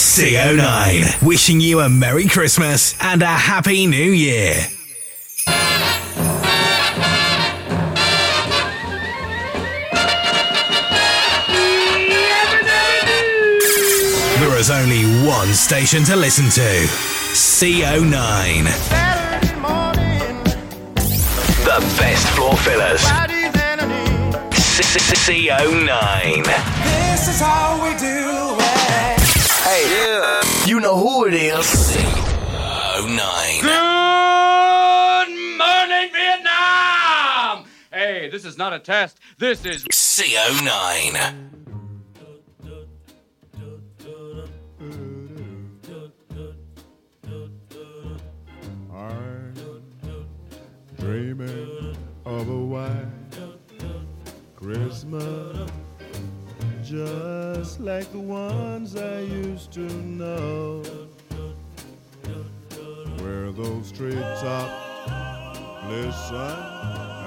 CO9, wishing you a Merry Christmas and a Happy New Year. There is only one station to listen to CO9. The best floor fillers. CO9. This is how we do it. Hey, yeah. you know who it is. CO9. Good morning, Vietnam! Hey, this is not a test. This is CO9. I'm dreaming of a white Christmas, just like the ones I used to know, where those treetops listen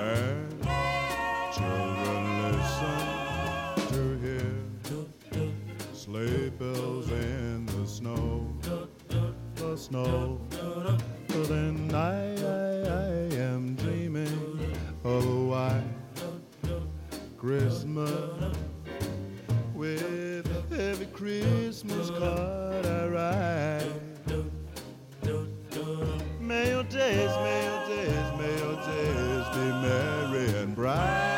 and children listen to hear sleigh bells in the snow, the snow. Well, then I, I, I am dreaming of a white Christmas with every Christmas card I write. May your days, may your days, may your days be merry and bright.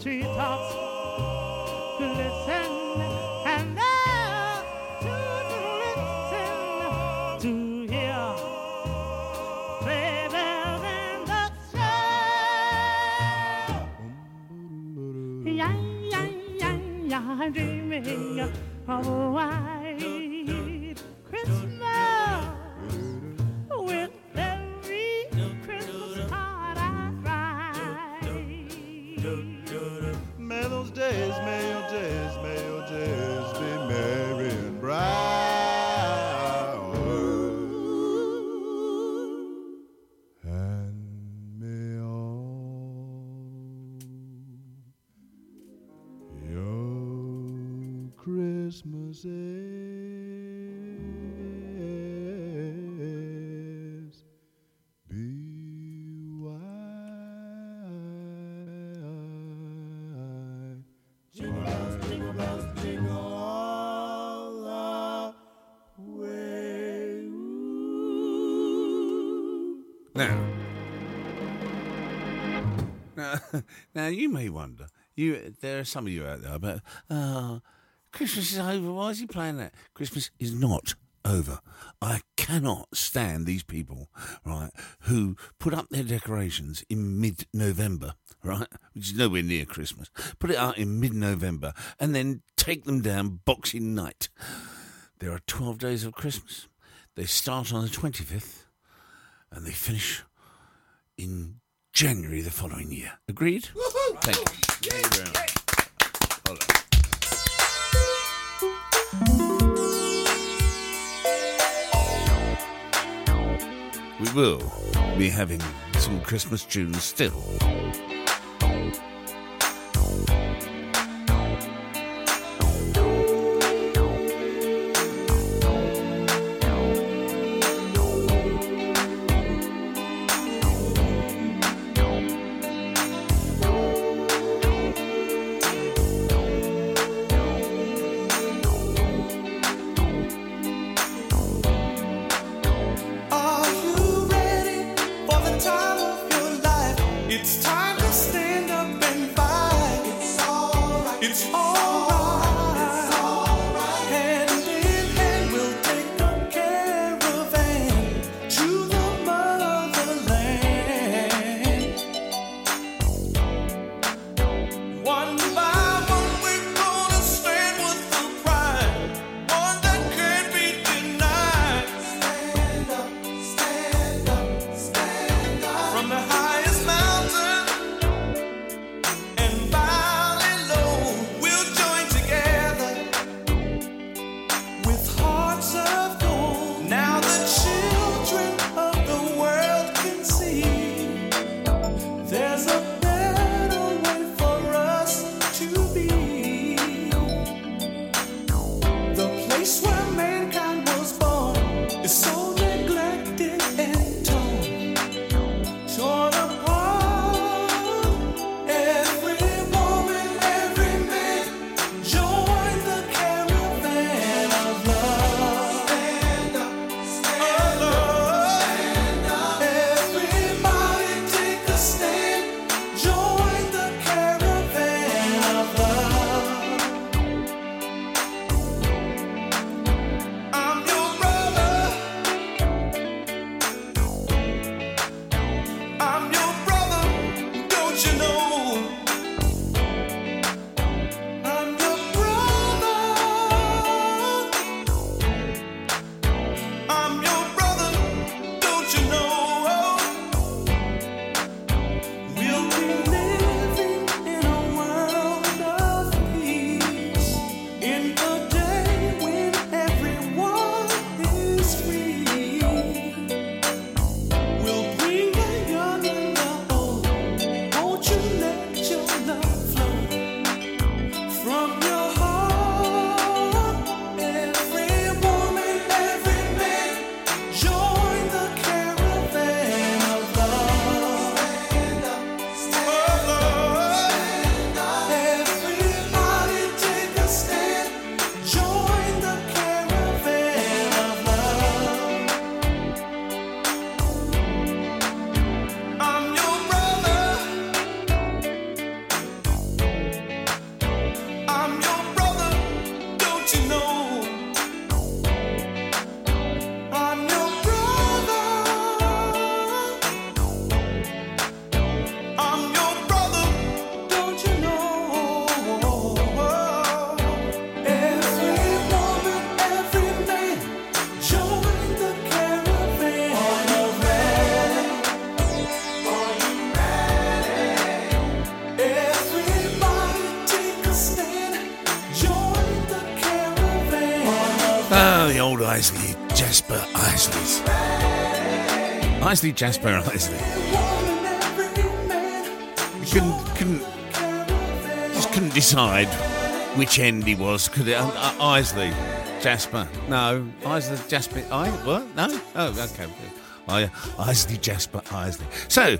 Treetops glisten and the children listen to hear bells in the snow. Yeah, yeah, yeah, yeah, dreaming of a you may wonder. You, there are some of you out there, but uh, Christmas is over. Why is he playing that? Christmas is not over. I cannot stand these people, right, who put up their decorations in mid-November, right, which is nowhere near Christmas. Put it out in mid-November and then take them down Boxing Night. There are twelve days of Christmas. They start on the twenty-fifth and they finish in January the following year. Agreed? Thank you. Thank you very much. We will be having some Christmas tunes still. Isley, Jasper Isley. You couldn't, couldn't, just couldn't decide which end he was. Could it? Uh, uh, Isley, Jasper. No, Isley, Jasper. I what? No. Oh, okay. I, Isley, Jasper, Isley. So,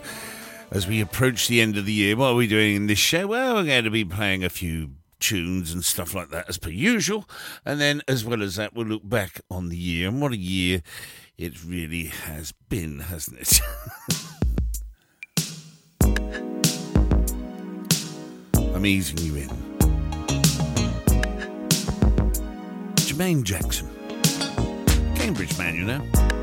as we approach the end of the year, what are we doing in this show? Well, we're going to be playing a few tunes and stuff like that as per usual. And then, as well as that, we'll look back on the year and what a year it really has been, hasn't it? I'm easing you in. Jermaine Jackson. Cambridge man, you know.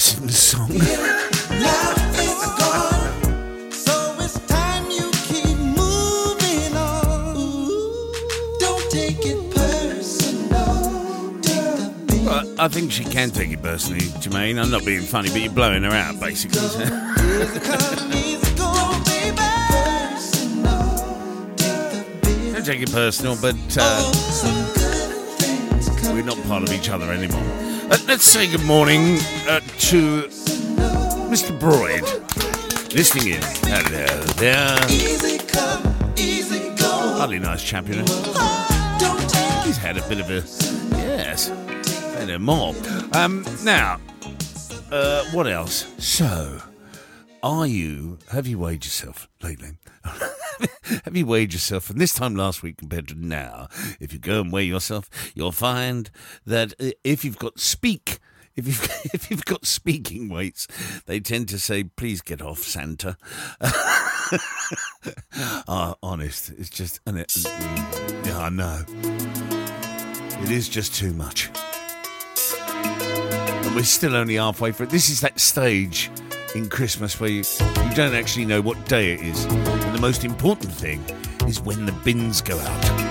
Well, I think she can take it personally, Jermaine. I'm not being funny, but you're blowing her out, basically. so- come, easy go, baby. Personal. Take the big Don't take it personal, but uh, some good things come we're not part of each other anymore. Uh, let's say good morning uh, to Mr. Broyd, listening in. Hello there. Hardly nice chap, you know. He's had a bit of a yes, and a mob. Um, now, uh, what else? So, are you? Have you weighed yourself lately? Have you weighed yourself from this time last week compared to now? If you go and weigh yourself, you'll find that uh, if you've got speak, if you've, if you've got speaking weights, they tend to say, please get off, Santa. Ah, honest, it's just, and it, yeah, I know. It is just too much. And we're still only halfway through. This is that stage in Christmas where you, you don't actually know what day it is. And the most important thing is when the bins go out.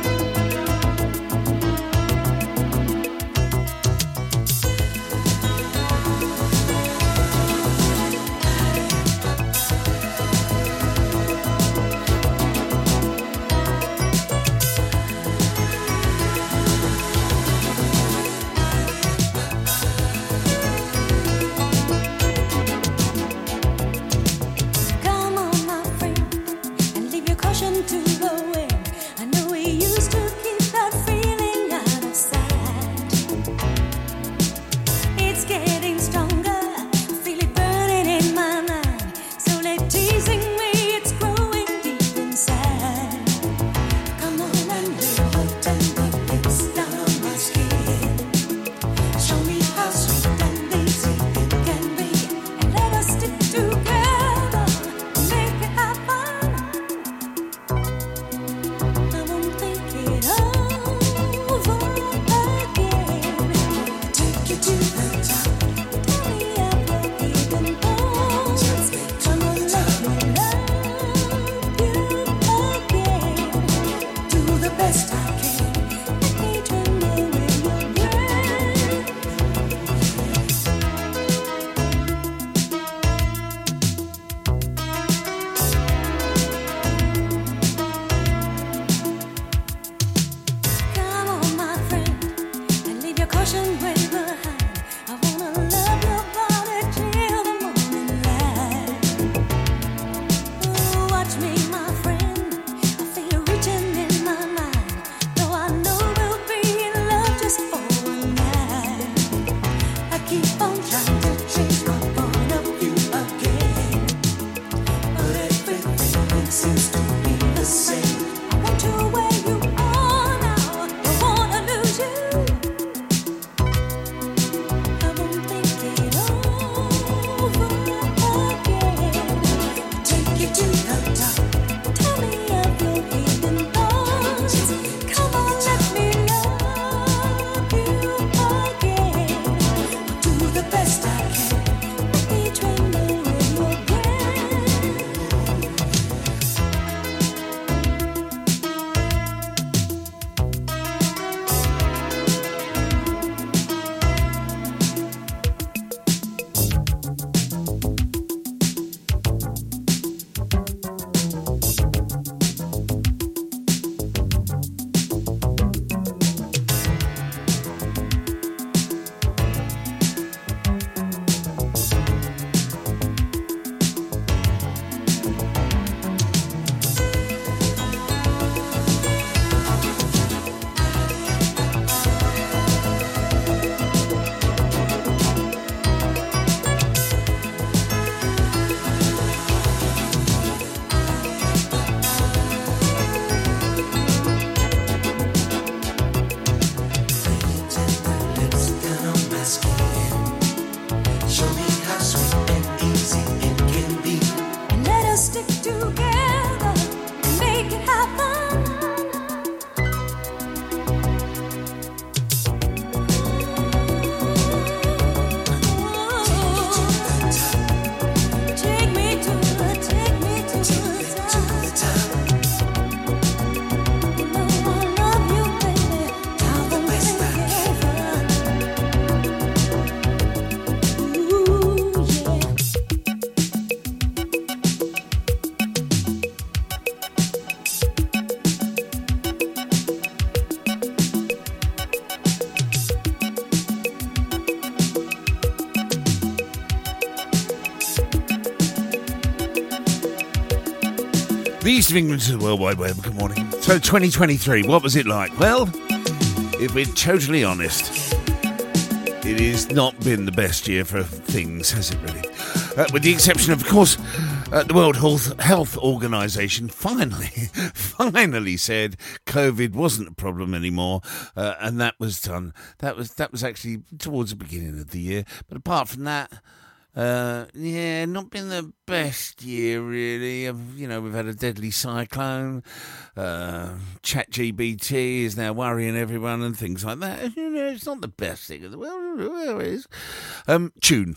of England to the World Wide Web. Good morning. So, 2023, what was it like? Well, if we're totally honest, it has not been the best year for things, has it really? Uh, with the exception, of, of course, uh, the World Health, Health Organization finally, finally said COVID wasn't a problem anymore, uh, and that was done. That was that was actually towards the beginning of the year. But apart from that, uh, yeah, not been the best year really. You know, we've had a deadly cyclone. Uh, ChatGPT is now worrying everyone and things like that. You know, it's not the best thing in the world. It is. Um, tune.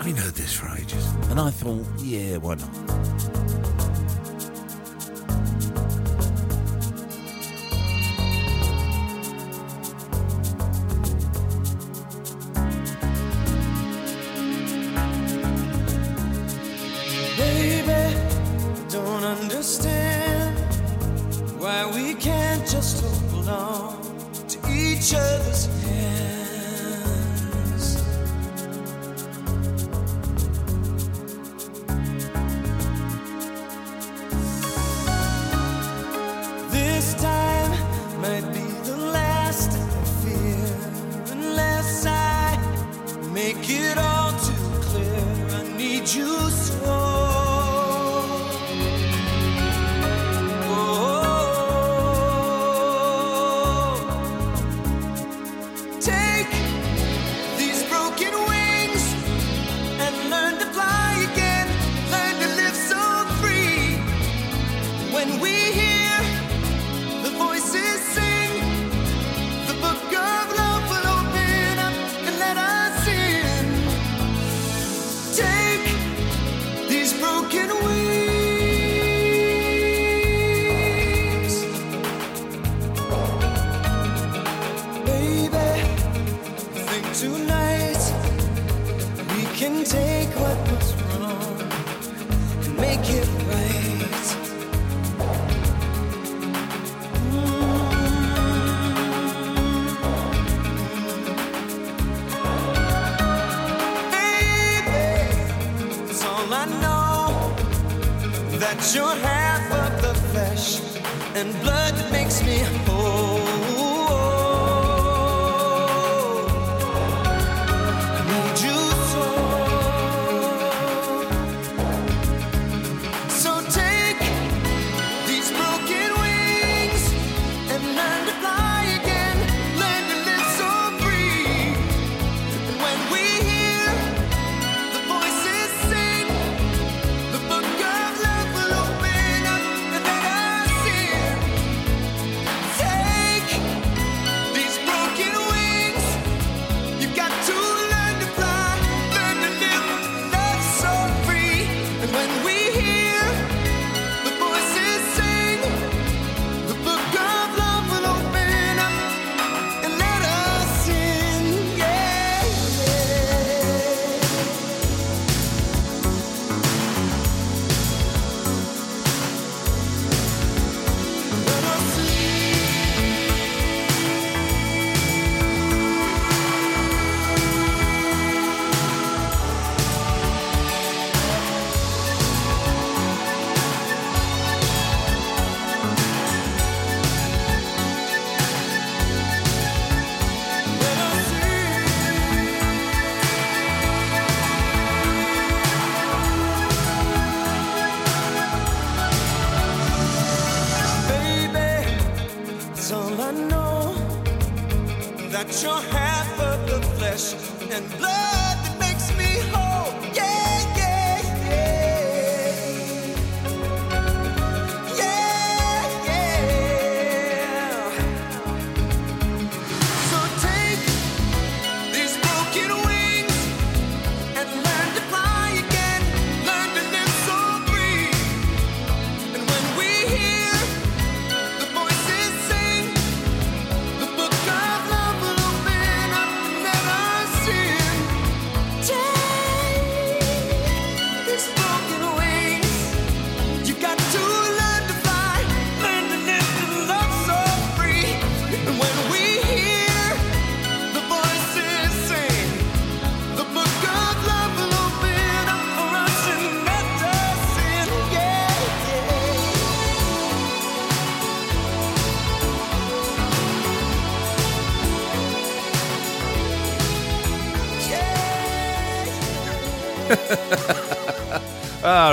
I know this for ages, and I thought, yeah, why not? Understand why we can't just hold on to each other's hands. This time might be the last I fear, unless I make it all too clear. I need you take what was wrong and make it right. That's all I know. That you're half of the flesh and blood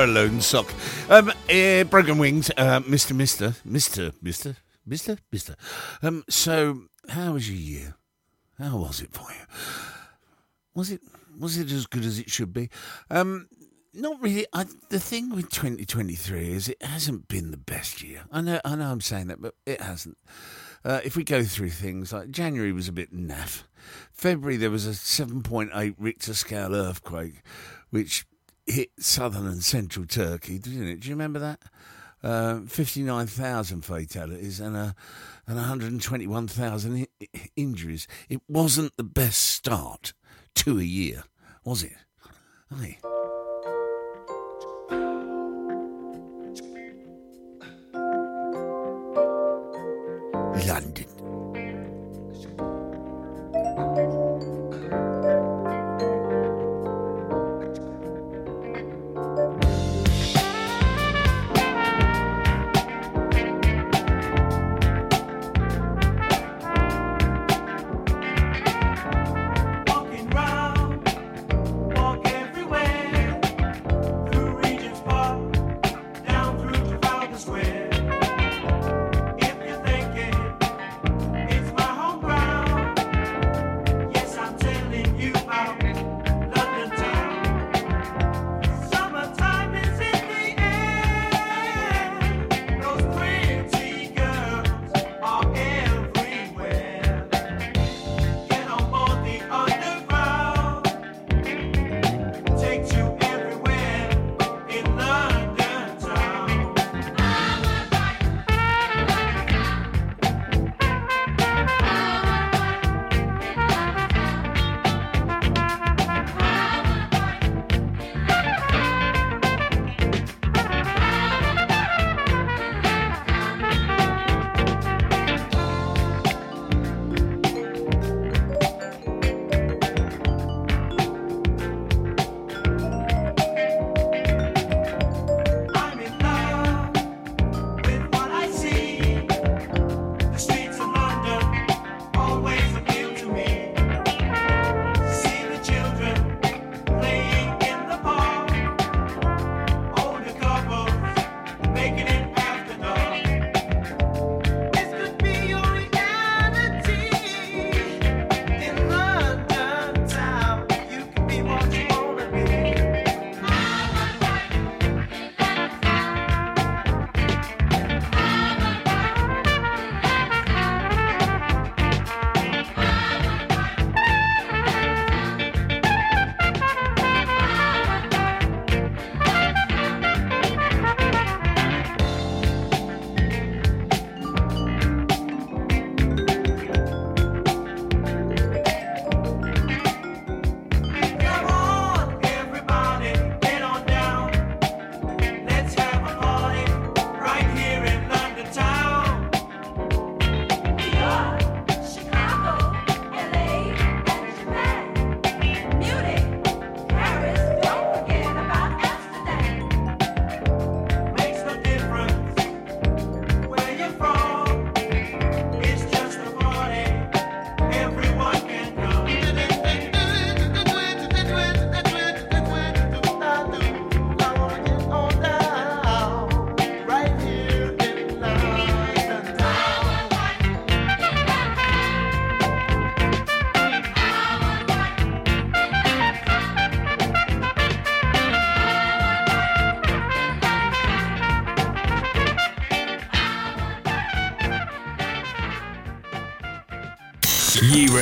a lone sock. Um, eh, broken wings, uh, Mister, Mister, Mister, Mister, Mister, Mister. Um, so how was your year? How was it for you? Was it was it as good as it should be? Um, not really. I, the thing with 2023 is it hasn't been the best year. I know, I know, I'm saying that, but it hasn't. Uh, if we go through things like January was a bit naff. February there was a 7.8 Richter scale earthquake, which hit southern and central Turkey, didn't it? Do you remember that? Uh, 59,000 fatalities and, uh, and 121,000 I- injuries. It wasn't the best start to a year, was it? Aye. London.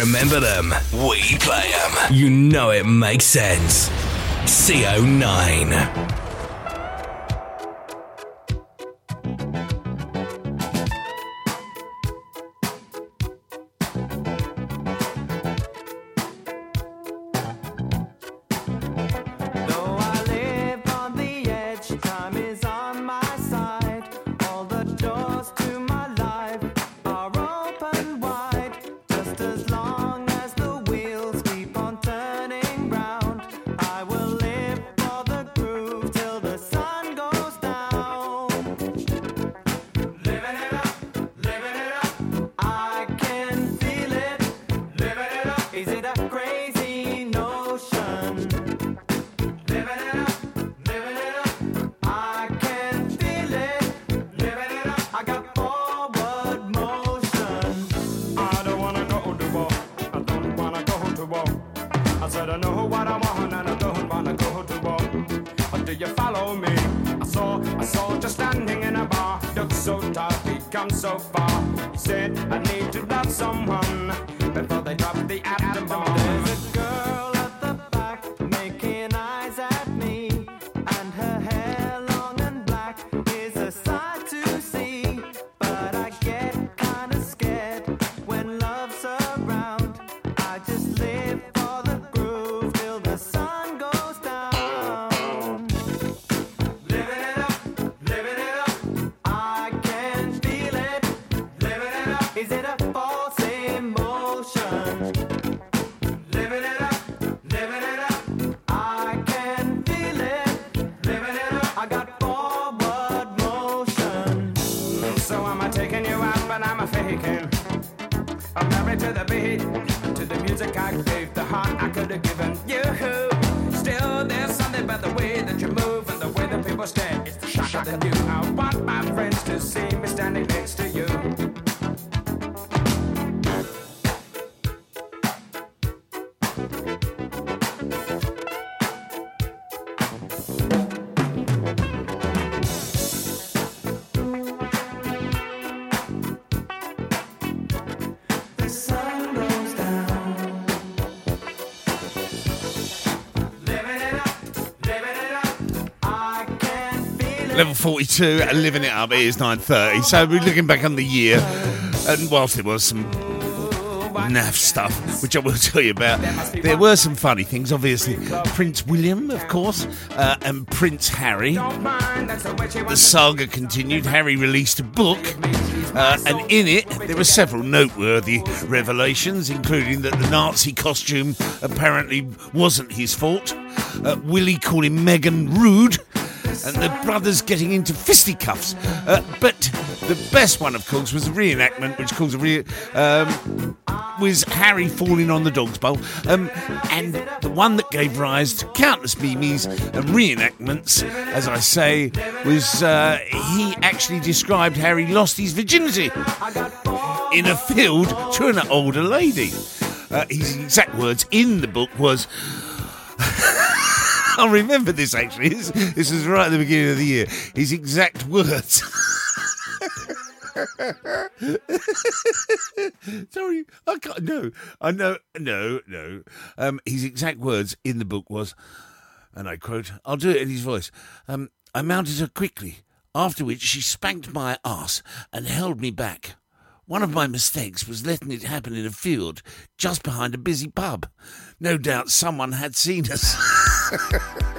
Remember them. We play them. You know it makes sense. CO9. So far. Level 42, uh, living it up. It is 9.30. So we're looking back on the year. And whilst there was some naff stuff, which I will tell you about, there were some funny things. Obviously, Prince William, of course, uh, and Prince Harry. The saga continued. Harry released a book, uh, and in it there were several noteworthy revelations, including that the Nazi costume apparently wasn't his fault. Uh, Willie calling Meghan rude, and the brothers getting into fisticuffs. Uh, but the best one, of course, was the reenactment, which calls a re- um, was Harry falling on the dog's bowl, um, and the one that gave rise to countless memes and reenactments, as I say, was uh, he actually described Harry lost his virginity in a field to an older lady. Uh, his exact words in the book was. I remember this actually. This, this was right at the beginning of the year. His exact words. Sorry, I can't. No, I know. No, no. Um, his exact words in the book was, and I quote: "I'll do it in his voice." Um, I mounted her quickly, after which she spanked my ass and held me back. One of my mistakes was letting it happen in a field just behind a busy pub. No doubt someone had seen us.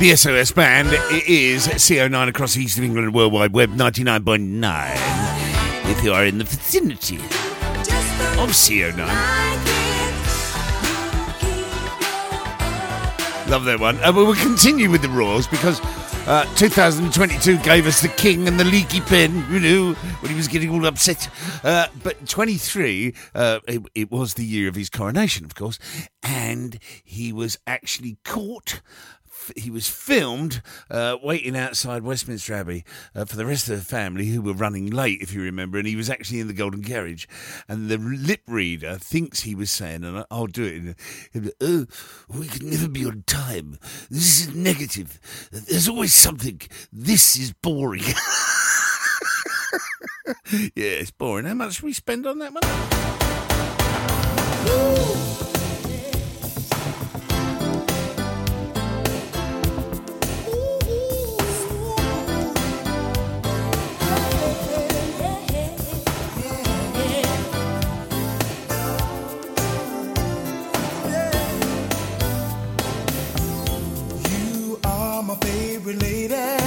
The SOS Band it is CO9 across the east of England and World Wide Web 99.9. If you are in the vicinity of CO9. Love that one. Uh, well, we'll continue with the Royals because uh, 2022 gave us the king and the leaky pen, you know, when he was getting all upset. Uh, but 23, uh, it, it was the year of his coronation, of course, and he was actually caught. He was filmed uh, waiting outside Westminster Abbey uh, for the rest of the family who were running late, if you remember, and he was actually in the golden carriage. And the lip reader thinks he was saying, and I'll do it, in, oh, we can never be on time. This is negative. There's always something. This is boring. yeah, it's boring. How much we spend on that one? My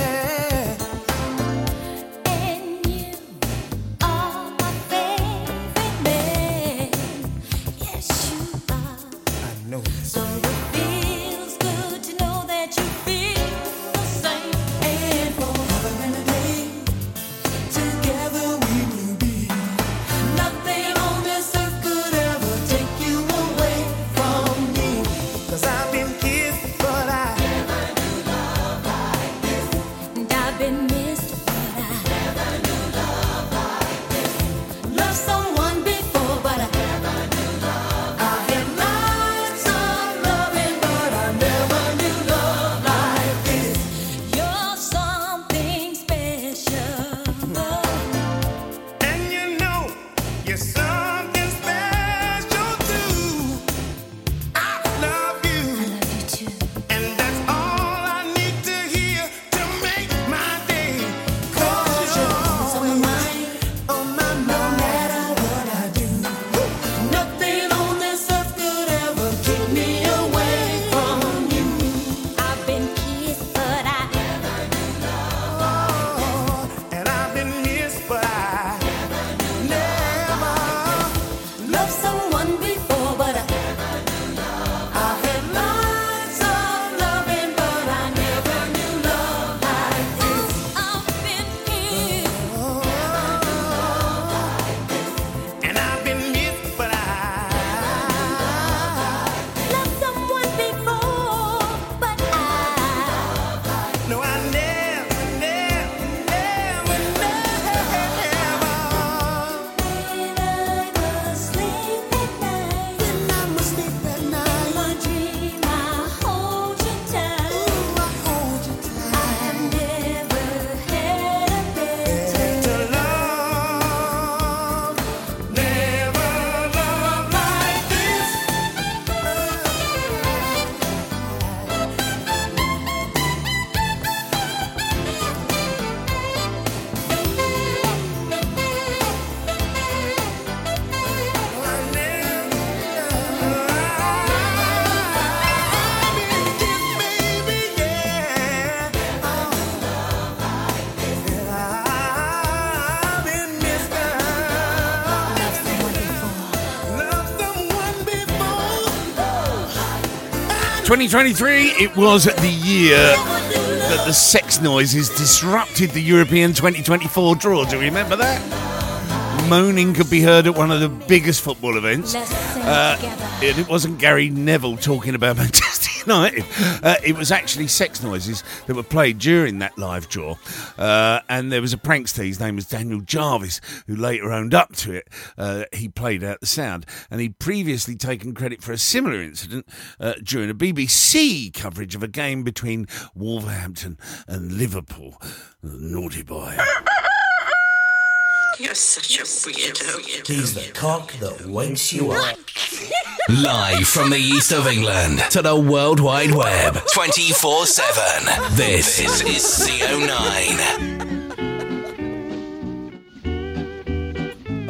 2023, it was the year that the sex noises disrupted the European 2024 draw. Do you remember that? Moaning could be heard at one of the biggest football events. Uh, it wasn't Gary Neville talking about Manchester United. Uh, it was actually sex noises that were played during that live draw. Uh, and there was a prankster, his name was Daniel Jarvis, who later owned up to it. Uh, he played out the sound. And he'd previously taken credit for a similar incident uh, during a BBC coverage of a game between Wolverhampton and Liverpool. Naughty boy. You're such a weirdo. He's the cock that wakes you up. Live from the east of England to the World Wide Web 24 7. This is CO9.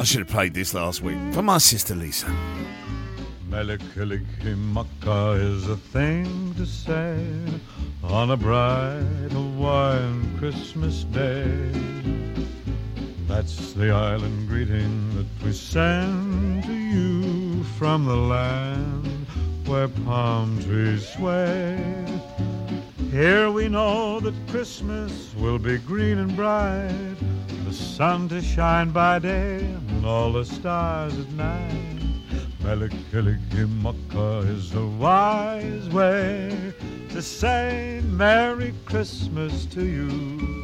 I should have played this last week for my sister Lisa. Mele Kalikimaka is a thing to say on a bright Hawaiian Christmas day. That's the island greeting that we send to you from the land where palm trees sway. Here we know that Christmas will be green and bright, the sun to shine by day and all the stars at night. Mele Kalikimaka is the wise way to say Merry Christmas to you.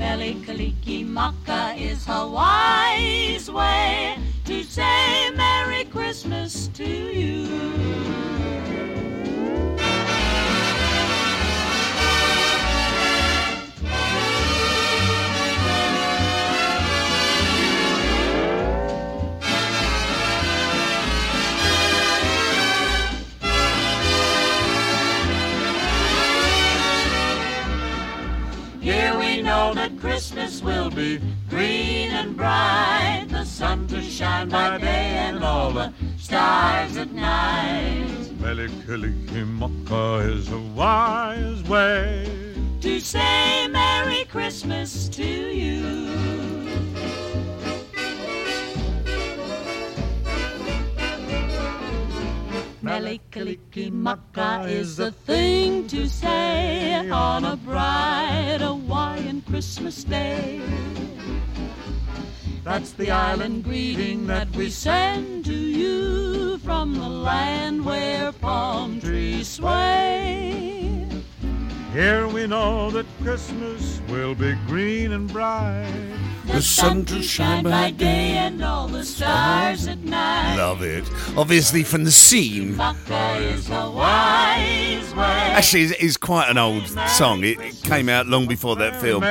Mele Kalikimaka is Hawaii's way to say Merry Christmas to you. That Christmas will be green and bright, the sun to shine by day and all the stars at night. Mele Kalikimaka is a wise way To say Merry Christmas to you. Mele Kalikimaka is the thing to say on a bright Hawaiian Christmas day. That's the island greeting that we send to you from the land where palm trees sway. Here we know that Christmas will be green and bright. The sun to shine by day and all the stars at night. Love it. Obviously from the scene. Is a wise way. Actually, it's, it's quite an old song. It, it came out long before that film.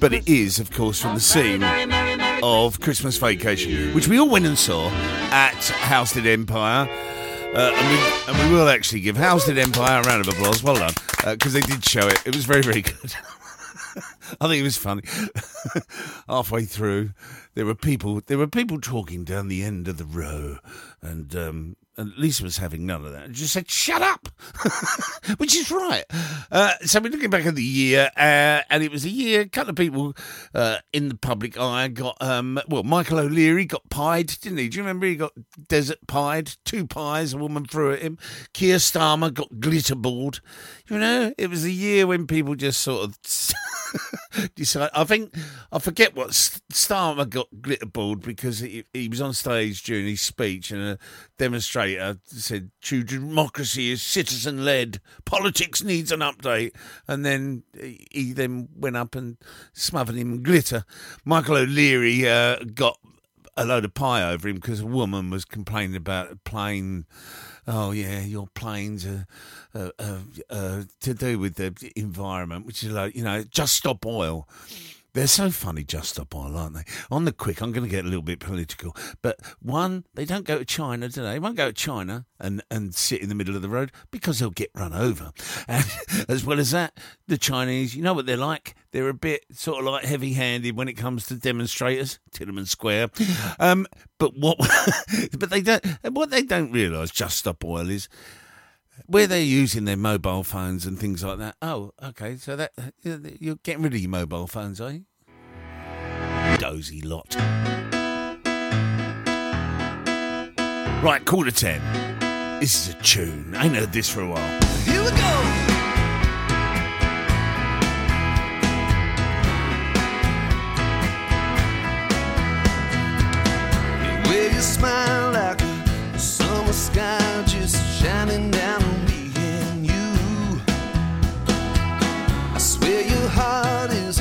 But it is, of course, from the scene of Christmas Vacation, which we all went and saw at Halstead Empire. Uh, and, we, and we will actually give Halstead Empire a round of applause. Well done. Because they did show it. It was very, very good. I think it was funny. Halfway through, there were people. There were people talking down the end of the row, and um, Lisa was having none of that. And just said, "Shut up," which is right. Uh, so we're looking back at the year, uh, and it was a year. A couple of people uh, in the public eye got. Um, well, Michael O'Leary got pied, didn't he? Do you remember he got desert pied? Two pies. A woman threw at him. Keir Starmer got glitterballed. You know, it was a year when people just sort of. I think I forget what Starmer got glitterballed because he, he was on stage during his speech and a demonstrator said, "True democracy is citizen led. Politics needs an update." And then he, he then went up and smothered him in glitter. Michael O'Leary uh, got a load of pie over him because a woman was complaining about a plane. Oh yeah, your planes are uh, to do with the environment, which is like you know, just stop oil. They're so funny, Just Stop Oil, aren't they? On the quick, I'm going to get a little bit political, but one, they don't go to China, do they? They won't go to China and, and sit in the middle of the road because they'll get run over. And as well as that, the Chinese, you know what they're like? They're a bit sort of like heavy handed when it comes to demonstrators, Tiananmen Square. Um, but what, but they don't, what they don't realise, Just Stop Oil, is where they're using their mobile phones and things like that. Oh, okay. So that you're getting rid of your mobile phones, are you? Dozy lot. Right, quarter ten. This is a tune. I ain't heard this for a while. Here we go. Smile like a summer sky just shining down Swear your heart is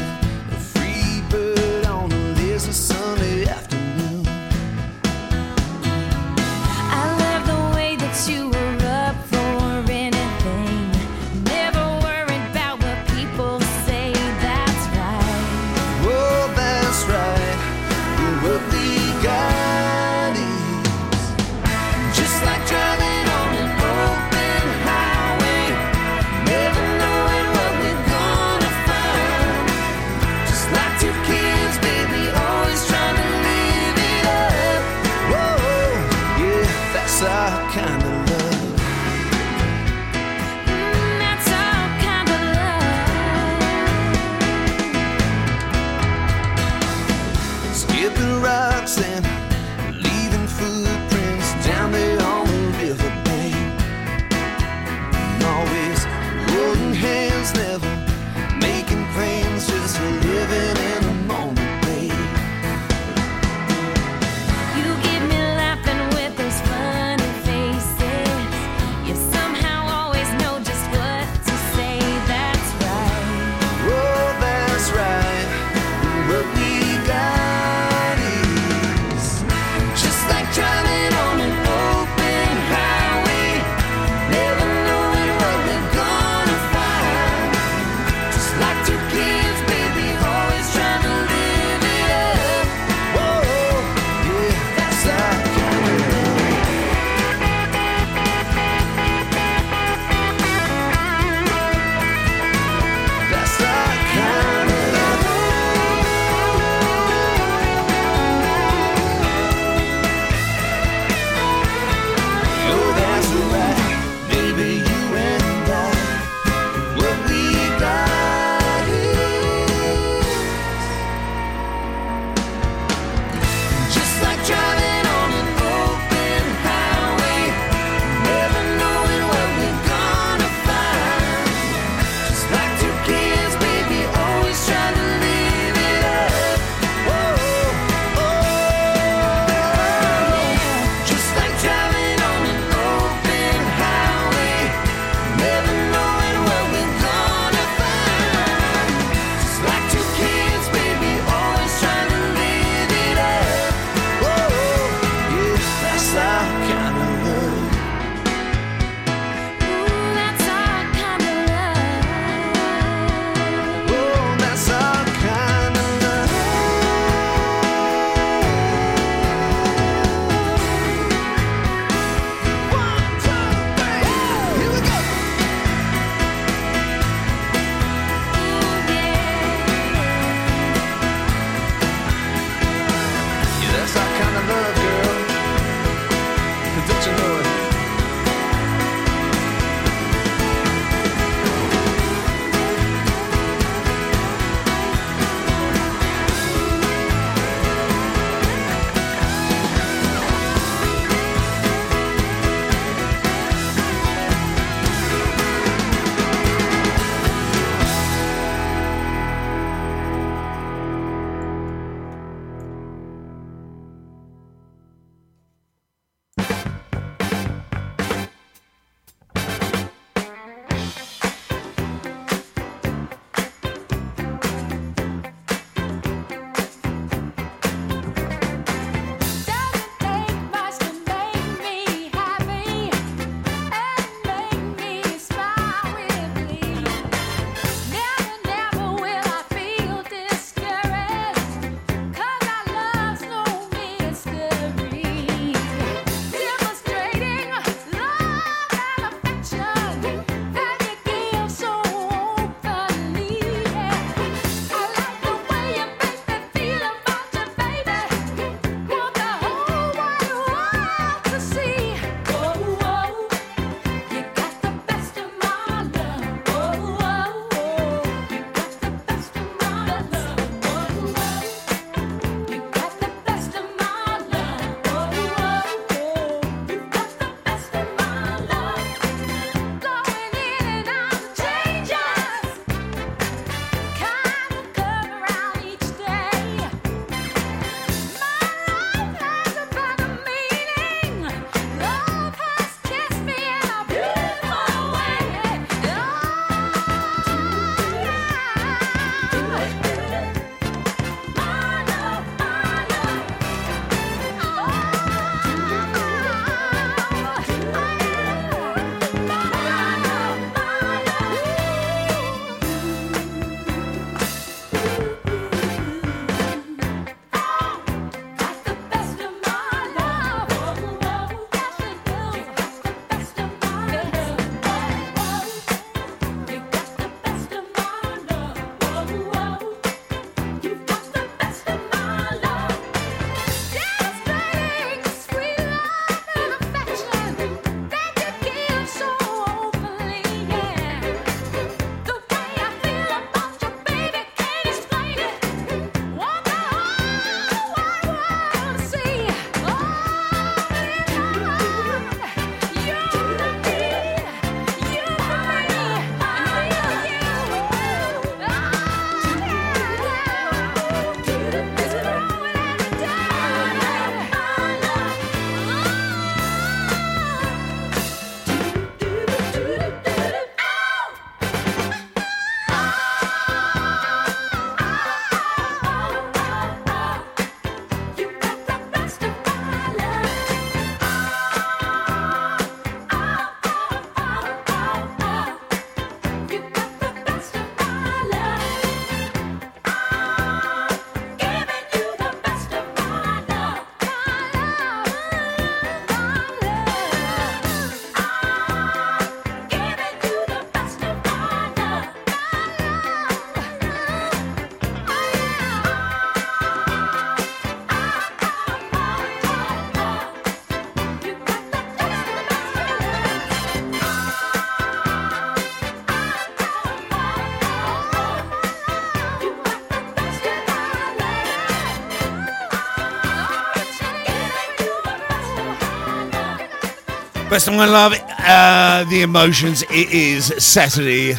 Best of my love, uh, the emotions. It is Saturday.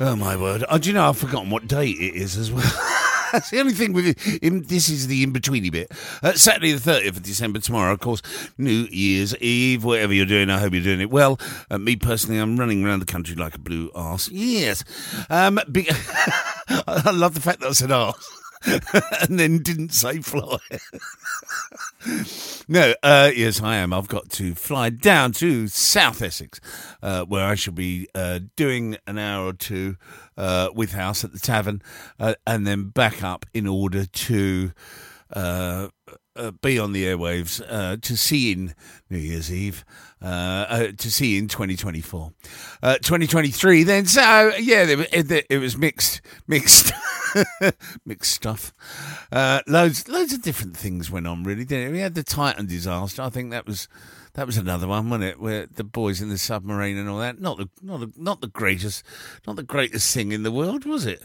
Oh my word! Oh, do you know I've forgotten what day it is as well. That's the only thing with it. This is the in betweeny bit. Uh, Saturday the thirtieth of December tomorrow, of course, New Year's Eve. Whatever you're doing, I hope you're doing it well. Uh, me personally, I'm running around the country like a blue ass. Yes, um, be- I love the fact that I said arse. and then didn't say fly. no, uh, yes, I am. I've got to fly down to South Essex, uh, where I shall be uh, doing an hour or two uh, with House at the Tavern, uh, and then back up in order to uh, be on the airwaves to see in New Year's Eve. Uh, uh, to see in 2024, uh, 2023. Then so yeah, it, it was mixed, mixed, mixed stuff. Uh, loads, loads of different things went on. Really, didn't it? We had the Titan disaster. I think that was that was another one, wasn't it? Where the boys in the submarine and all that. Not the not the not the greatest, not the greatest thing in the world, was it?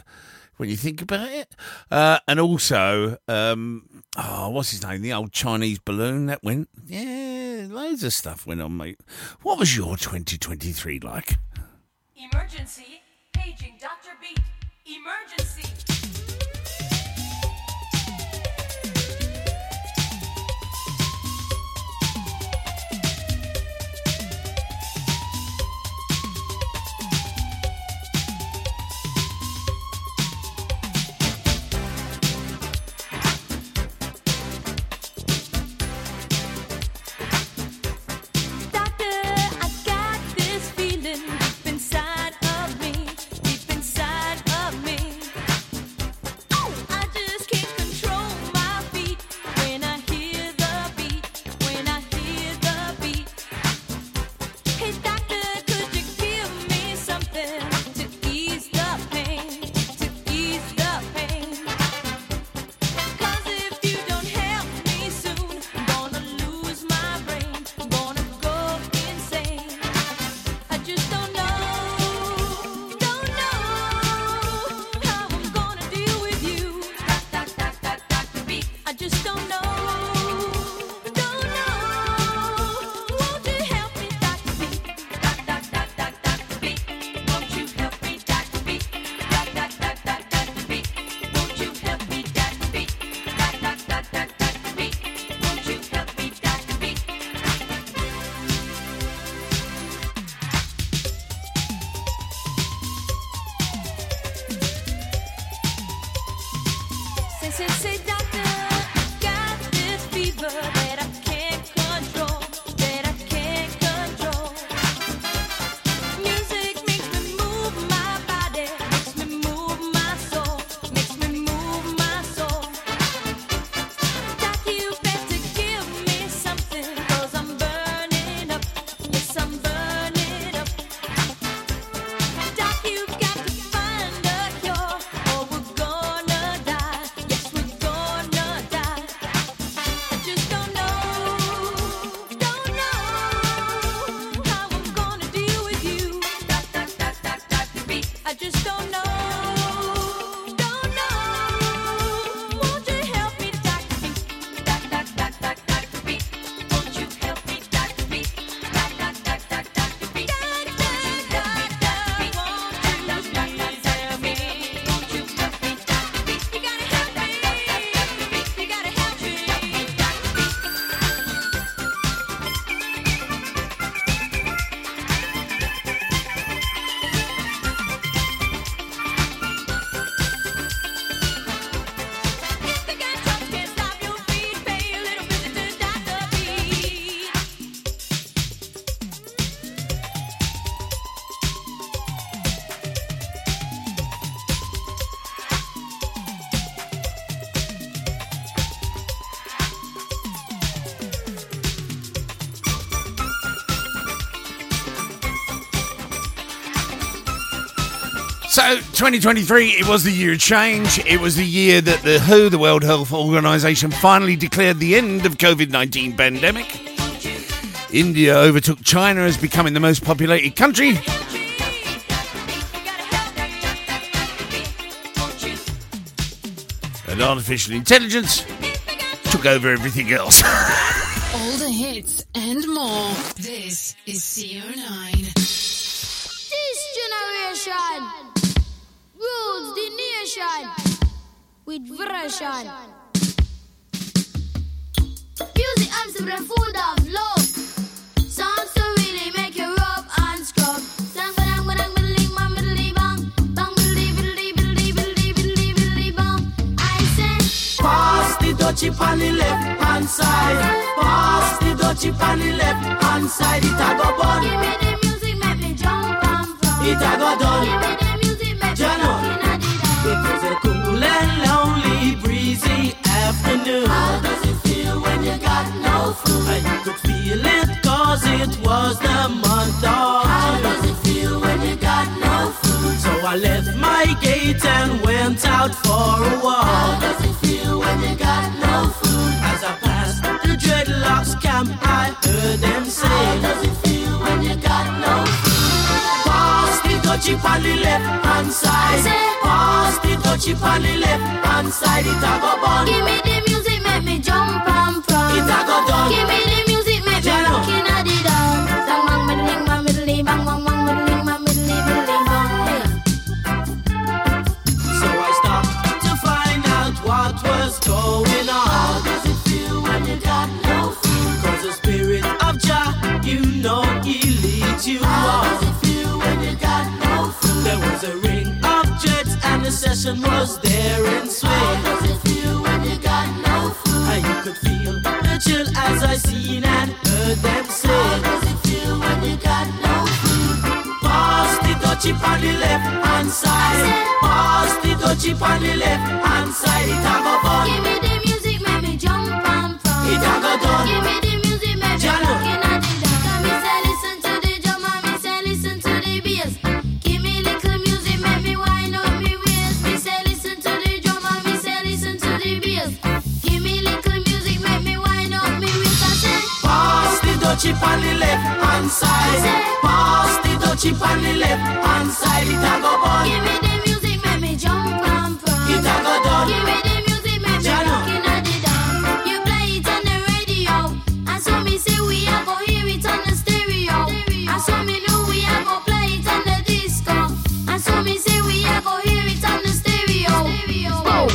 when you think about it. Uh, and also, um, oh, what's his name? The old Chinese balloon that went. Yeah, loads of stuff went on, mate. What was your 2023 like? Emergency. Paging Dr. Beat. Emergency. So, 2023, it was the year of change. It was the year that the WHO, the World Health Organization, finally declared the end of COVID-19 pandemic. India overtook China as becoming the most populated country. And artificial intelligence took over everything else. All the hits and more. This is CO9. Music I'm super full of love. Songs to really make you rub and scrub. Pass the dutchie on the left hand side. Pass the dutchie on the left hand side. It a go bun. give me the music, make me jump and from. It a go done. Breezy afternoon. How does it feel when you got no food? You could feel it cause it was the month of How does it feel when you got no food? So I left my gate and went out for a walk. How does it feel when you got no food? As I passed the dreadlocks camp, I heard them The on the left hand side. Say, Pass the dutchie on the left hand side. It a go bun. Give me the music, make me jump and from. It a go done. Give me the and was there in swing. How does it feel when you got no food? And you could feel the chill as I seen and heard them say. How does it feel when you got no food? Pass the dutchie on the left hand side. Pass the dutchie on the left hand side. It a go bun. Give me the music, make me jump and from. It a go done. Give me The dutchie on the left hand side. Pass the dutchie on the left hand side. It a go bun. Give me the music, make me jump and from. It a go done. Give me the music, make me looking at it down. You play it on the radio, and so me say we a go hear it on the stereo. And so me know we a go play it on the disco. And so me say we a go hear it on the stereo. Oh.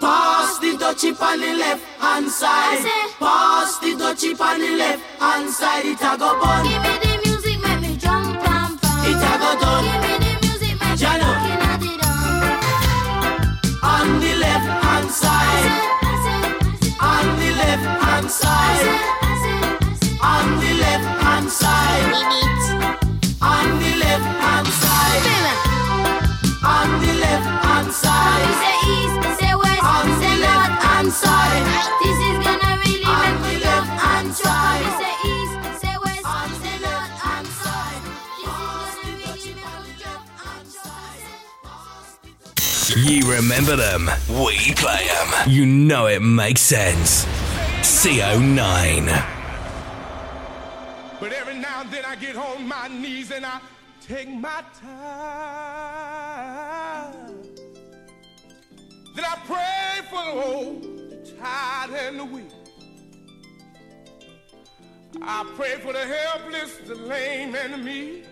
Pass the dutchie on the left hand side. Pass the dutchie on the left side. It a go bun. Give me the music, make me jump and from. It a go done. Give me the music, make me Jano. at it. On the left hand side. On the left hand side. On the left hand side. On the left hand side. On the left hand side. Say east, say west, On say north left hand side. You remember them, we play them. You know it makes sense. CO9. But every now and then I get on my knees and I take my time. Then I pray for the old, the tired and the weak. I pray for the helpless, the lame and the meek.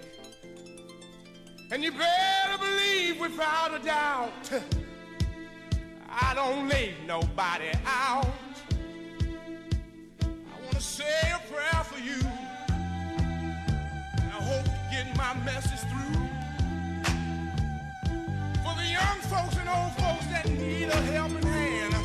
And you better believe without a doubt, I don't leave nobody out. I want to say a prayer for you. And I hope you get my message through. For the young folks and old folks that need a helping hand.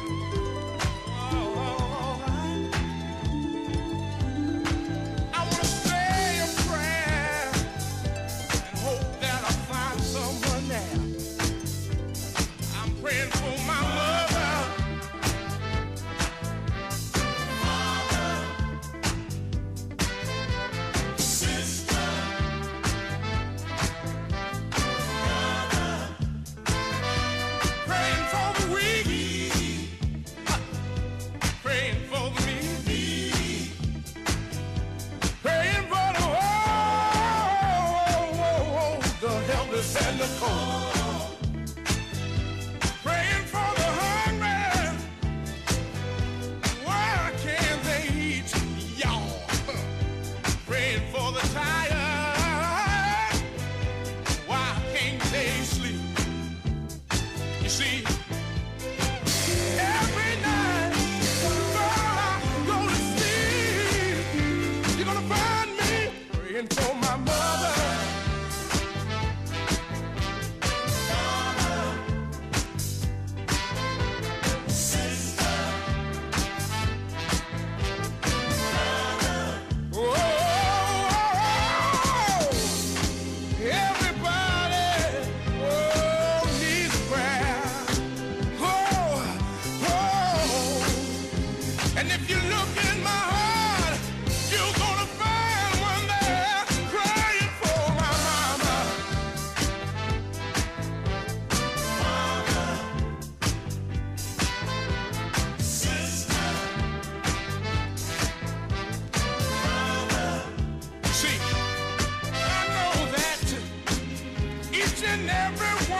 everywhere.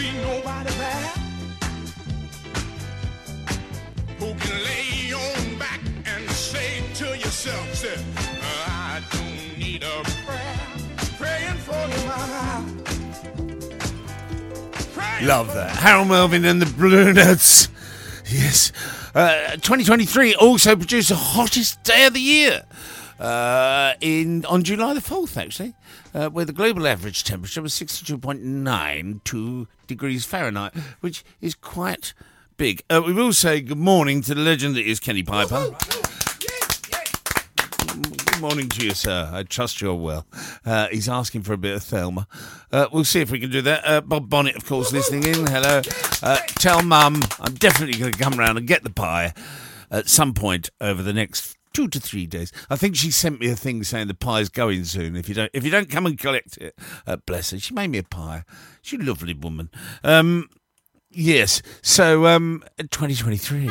See nobody there who can lay on back and say to yourself, say, I don't need a prayer, praying for tomorrow. Love that. Harold Melvin and the Blue Notes. Yes. Uh, 2023 also produced the hottest day of the year. Uh, in on July the 4th, actually, uh, where the global average temperature was 62.92 degrees Fahrenheit, which is quite big. Uh, we will say good morning to the legend that is Kenny Piper. Good morning to you, sir. I trust you're well. Uh, he's asking for a bit of Thelma. Uh, we'll see if we can do that. Uh, Bob Bonnet, of course, listening in. Hello. Uh, tell Mum I'm definitely going to come round and get the pie at some point over the next two to three days. I think she sent me a thing saying the pie's going soon. If you don't, if you don't come and collect it, uh, bless her. She made me a pie. She's a lovely woman. Um, yes. So, um, 2023.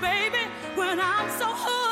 Baby, when I'm so hooked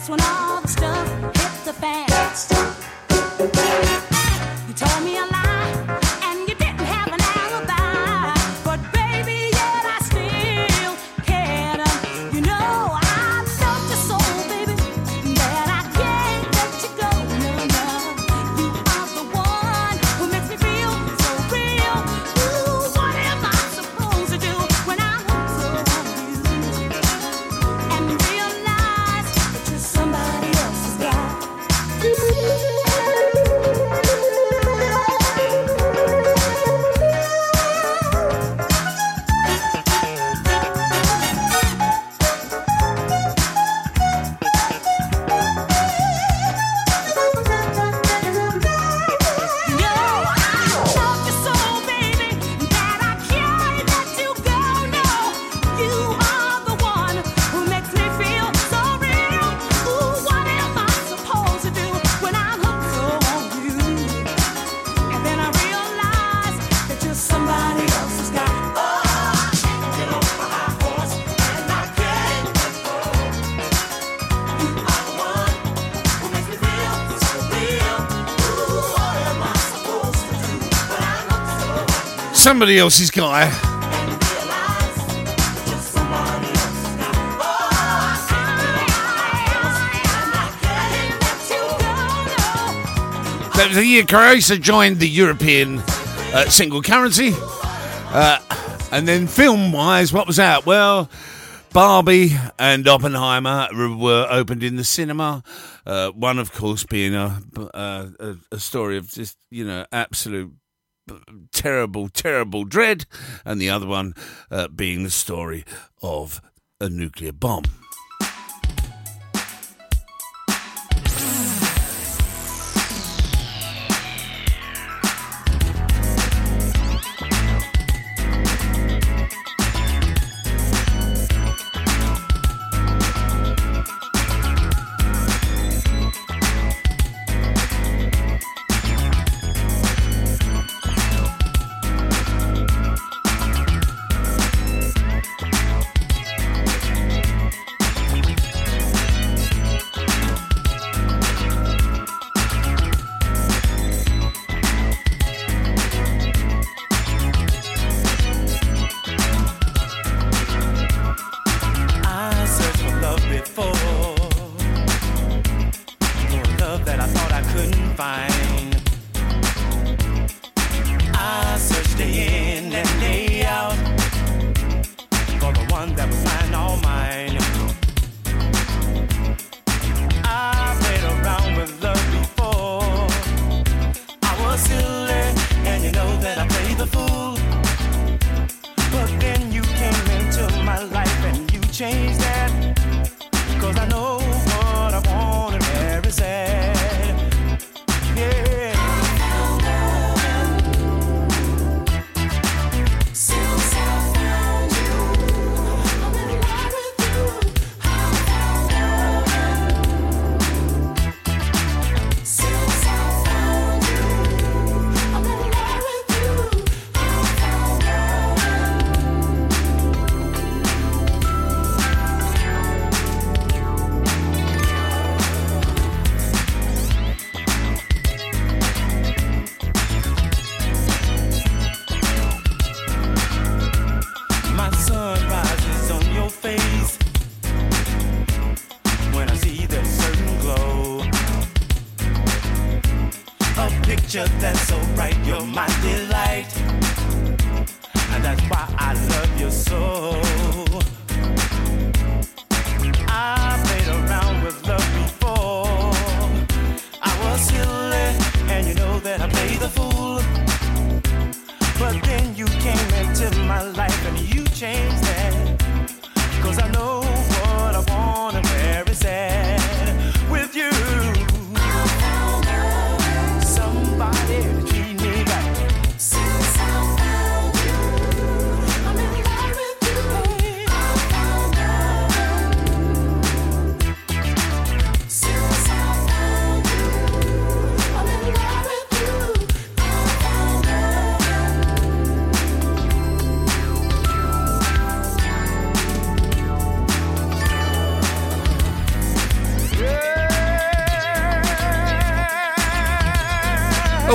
That's when all the stuff hit the fan. You told me a lie, Somebody else's guy. That was the year Croatia joined the European uh, single currency. Uh, and then film wise, what was out? Well, Barbie and Oppenheimer were opened in the cinema. Uh, one, of course, being a, a, a- a story of just, you know, absolute terrible, terrible dread, and the other one uh, being the story of a nuclear bomb.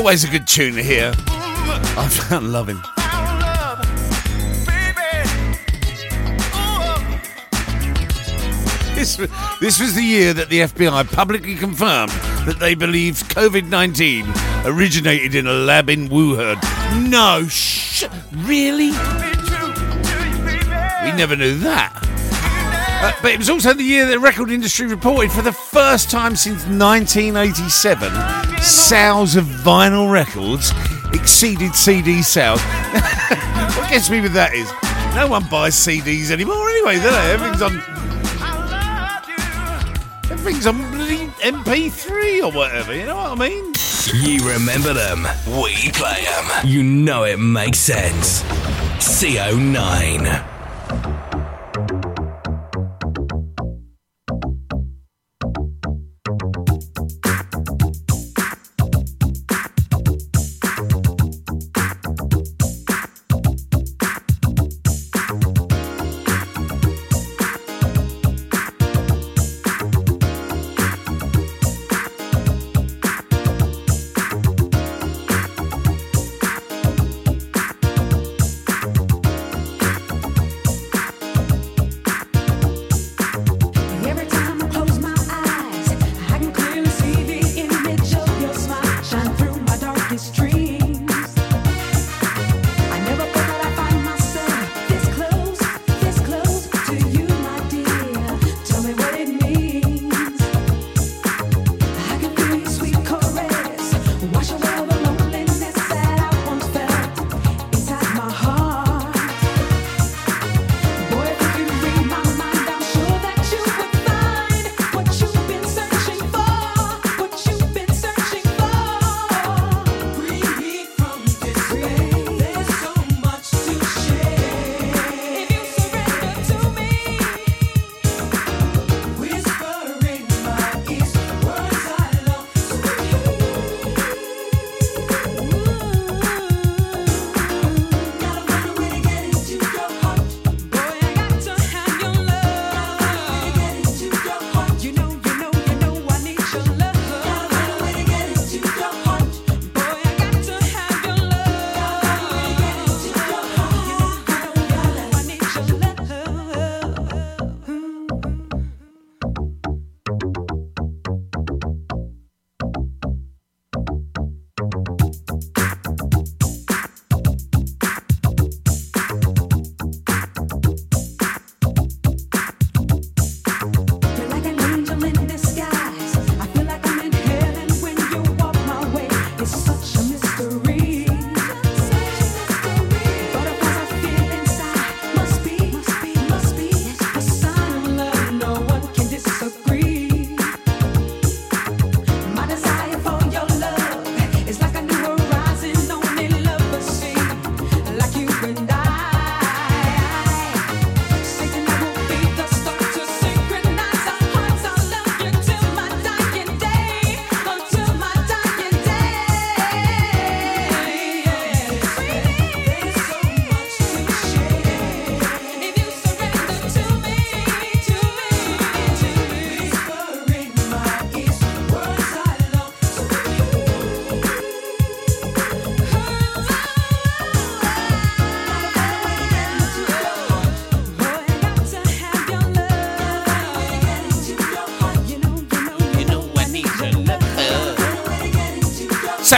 Always a good tune to hear. I found loving. This, this was the year that the FBI publicly confirmed that they believed COVID 19 originated in a lab in Wuhan. No, sh- really? We never knew that. Uh, but it was also the year that the record industry reported for the first time since 1987 sales of vinyl records exceeded CD sales. what gets me with that is no one buys CDs anymore anyway, do they? Everything's on. Everything's on bloody MP3 or whatever, you know what I mean? You remember them, we play them. You know it makes sense. CO9.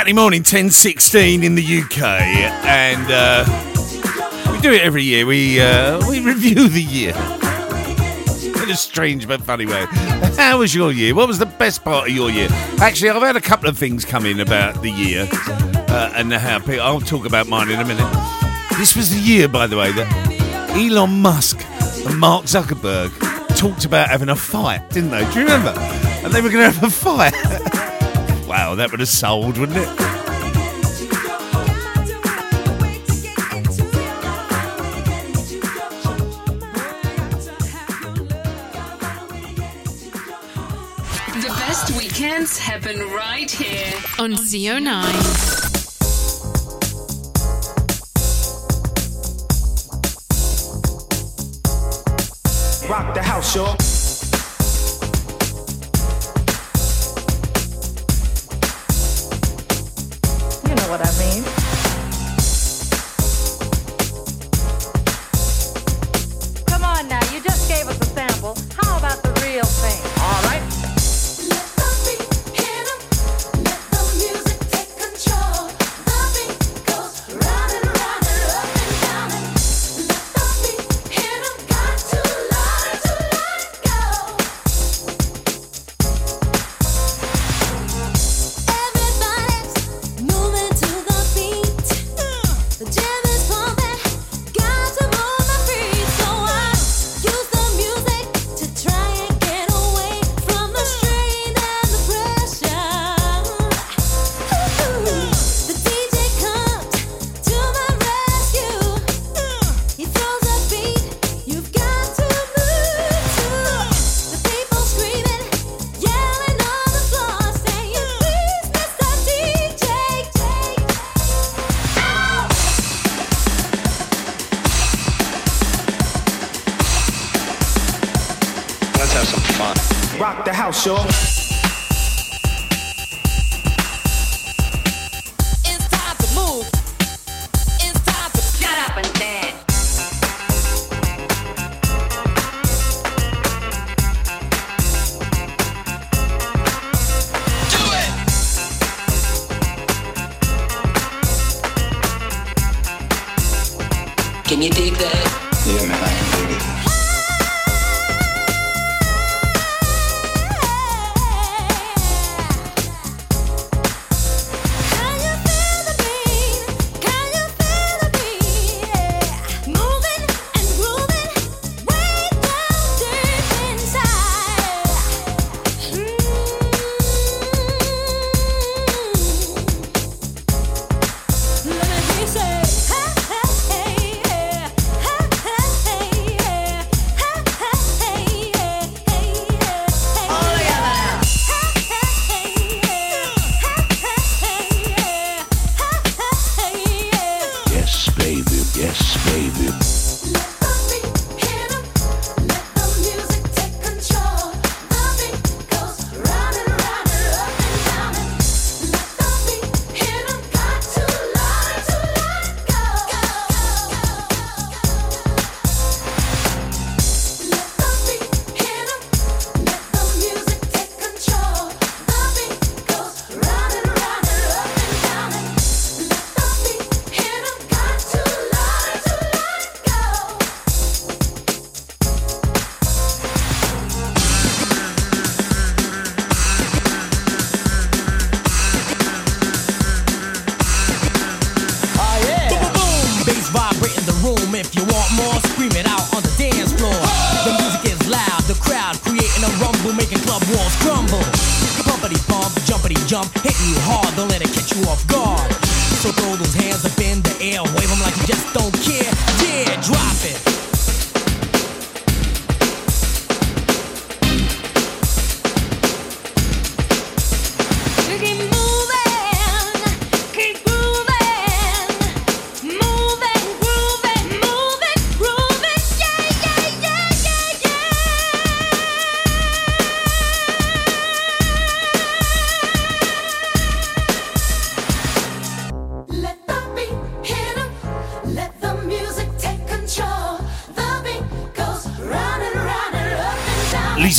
Saturday morning, 10.16 in the UK, and uh, we do it every year. We, uh, we review the year in a strange but funny way. How was your year? What was the best part of your year? Actually, I've had a couple of things come in about the year uh, and how people... I'll talk about mine in a minute. This was the year, by the way, that Elon Musk and Mark Zuckerberg talked about having a fight, didn't they? Do you remember? And they were going to have a fight. now, that would have sold, wouldn't it? The best weekends happen right here on CO9. Rock the house, y'all.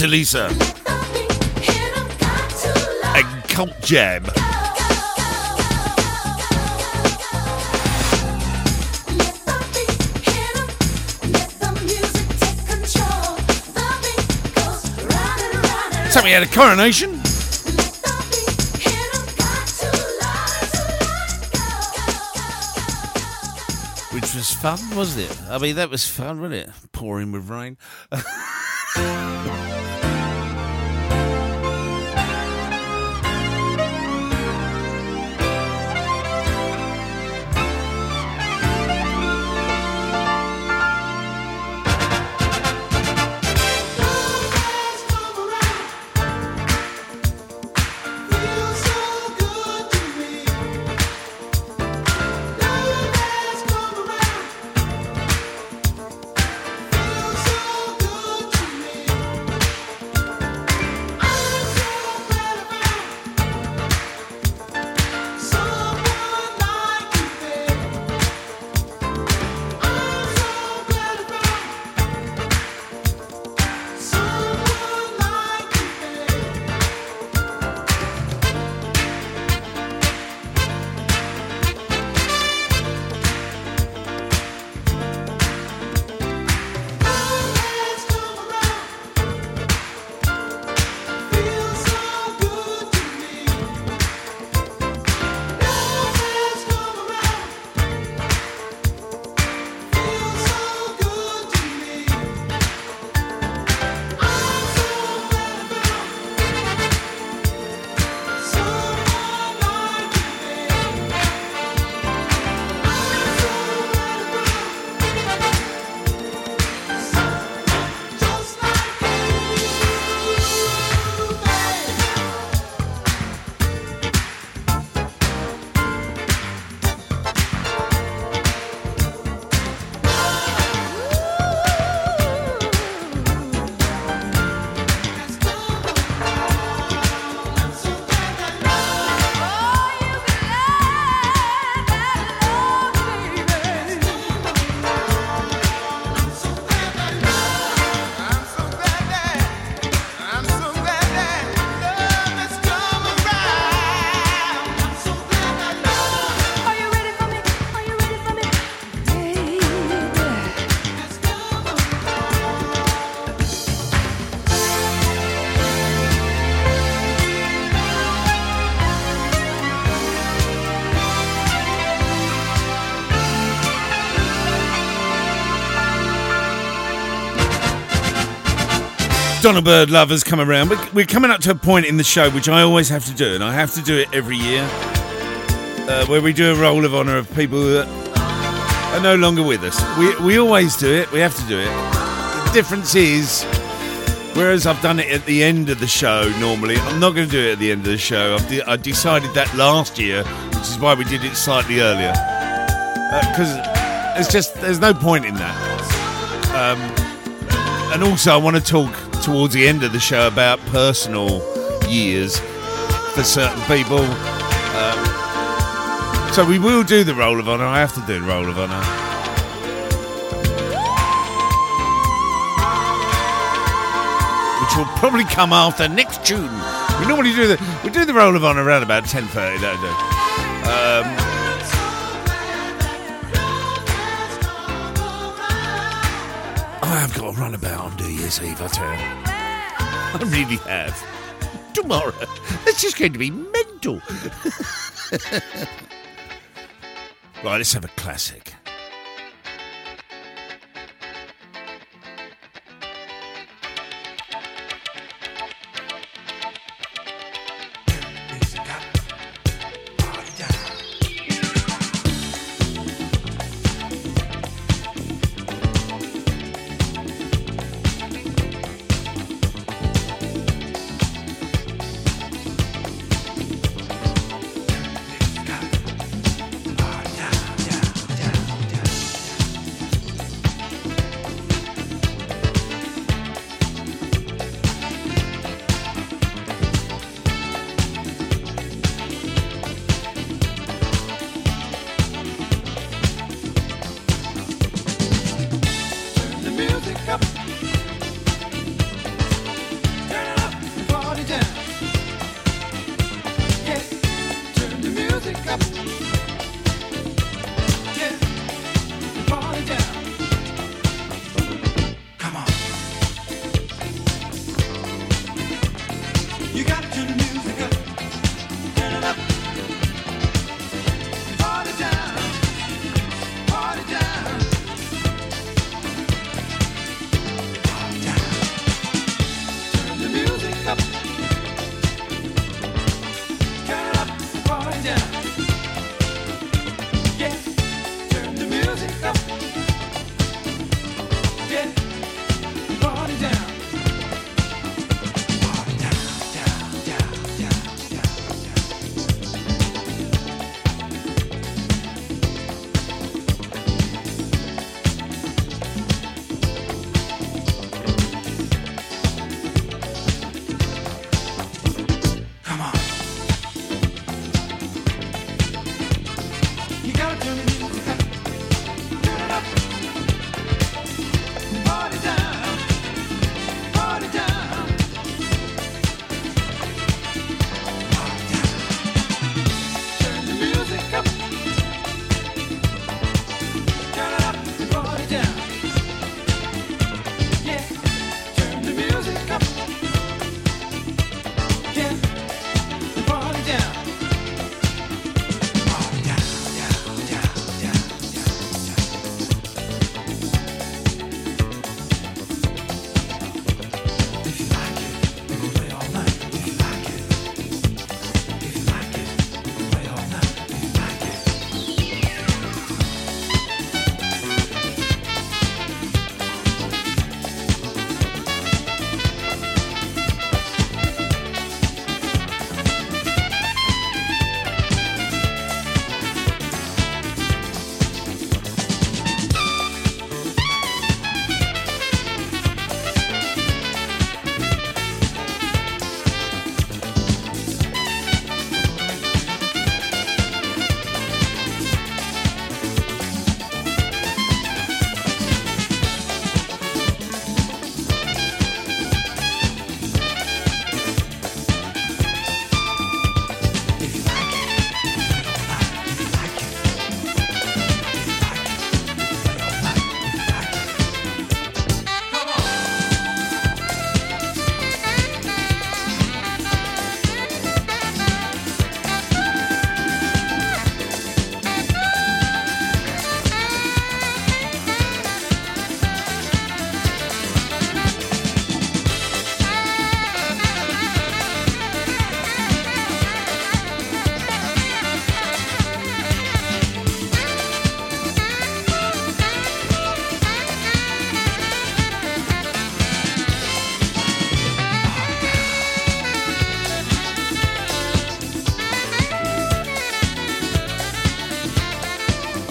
Elisa. And Cult Jam. So we had a coronation. Which was fun, wasn't it? I mean, that was fun, wasn't it? Pouring with rain. Donna Bird lovers come around. We're, coming up to a point in the show which I always have to do, and I have to do it every year, uh, where we do a roll of honour of people that are no longer with us. We, we always do it, we have to do it. The difference is, whereas I've done it at the end of the show normally, I'm not going to do it at the end of the show. I've de- I decided that last year, which is why we did it slightly earlier. Because it's just, there's no point in that. Um, and also, I want to talk towards the end of the show about personal years for certain people. Um, so we will do the roll of honour. I have to do the roll of honour. Which will probably come after next tune. We normally do the we do the roll of honour around about ten thirty. Don't we? Um, I have got a runabout on New I tell you. I really have. Tomorrow. It's just going to be mental. right, let's have a classic.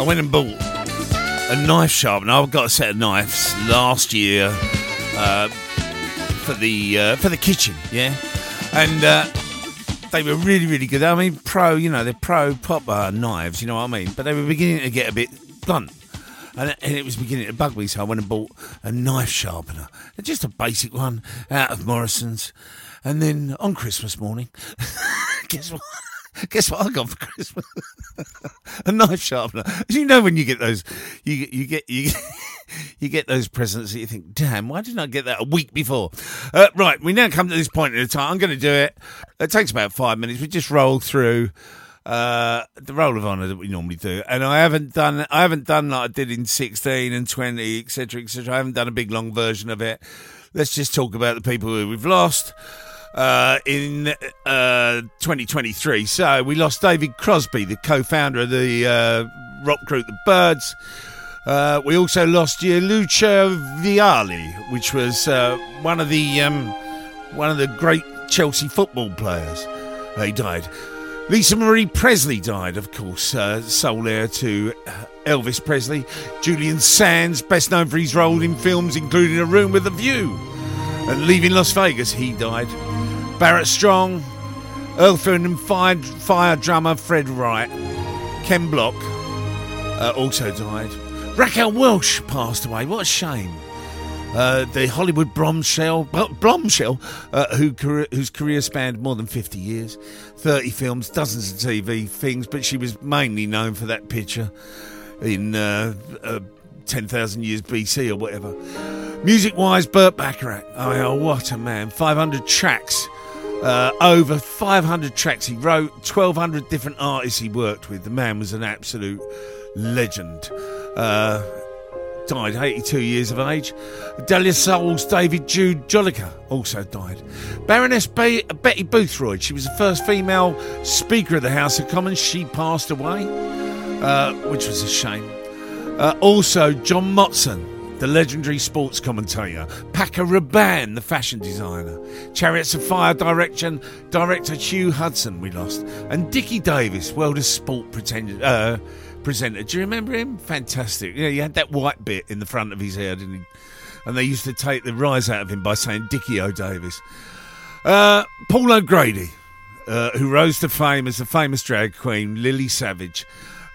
Went and bought a knife sharpener. I got a set of knives last year uh, for the uh, for the kitchen, yeah, and uh, they were really really good. I mean, pro, you know, they're pro proper knives, you know what I mean. But they were beginning to get a bit blunt. And and it was beginning to bug me, so I went and bought a knife sharpener, just a basic one out of Morrison's. And then on Christmas morning, guess what? Guess what I got for Christmas? a knife sharpener. You know, when you get those, you you get you. You get those presents that you think, damn, why didn't I get that a week before? Uh, right, we now come to this point in the time. I'm going to do it. It takes about five minutes. We just roll through uh, the roll of honour that we normally do, and I haven't done. I haven't done like I did in 16 and 20, etc., etc. I haven't done a big long version of it. Let's just talk about the people who we've lost uh, in uh, 2023. So we lost David Crosby, the co-founder of the uh, rock group The Byrds. Uh, we also lost Lucio Vialli, which was uh, one of the um, one of the great Chelsea football players. He died. Lisa Marie Presley died, of course, uh, sole heir to Elvis Presley. Julian Sands, best known for his role in films including A Room with a View and Leaving Las Vegas, he died. Barrett Strong, Earth, and Fire, Fire drummer Fred Wright, Ken Block uh, also died. Raquel Welch passed away. What a shame. Uh, the Hollywood bombshell, bombshell uh, who whose career spanned more than 50 years, 30 films, dozens of TV things, but she was mainly known for that picture in uh, uh, 10,000 years BC or whatever. Music wise, Burt Bacharach. Oh, what a man. 500 tracks. Uh, over 500 tracks he wrote, 1,200 different artists he worked with. The man was an absolute legend. Uh, died 82 years of age. De La Soul's David Jude Jolicoeur also died. Baroness Be- Betty Boothroyd, she was the first female Speaker of the House of Commons. She passed away, uh, which was a shame. Uh, also, John Motson, the legendary sports commentator. Paco Rabanne, the fashion designer. Chariots of Fire direction, director Hugh Hudson, we lost. And Dickie Davies, world of sport pretend, uh, presenter. Do you remember him? Fantastic. Yeah, he had that white bit in the front of his hair, didn't he? And they used to take the rise out of him by saying Dickie O. Davis. Uh, Paul O'Grady, uh, who rose to fame as the famous drag queen Lily Savage.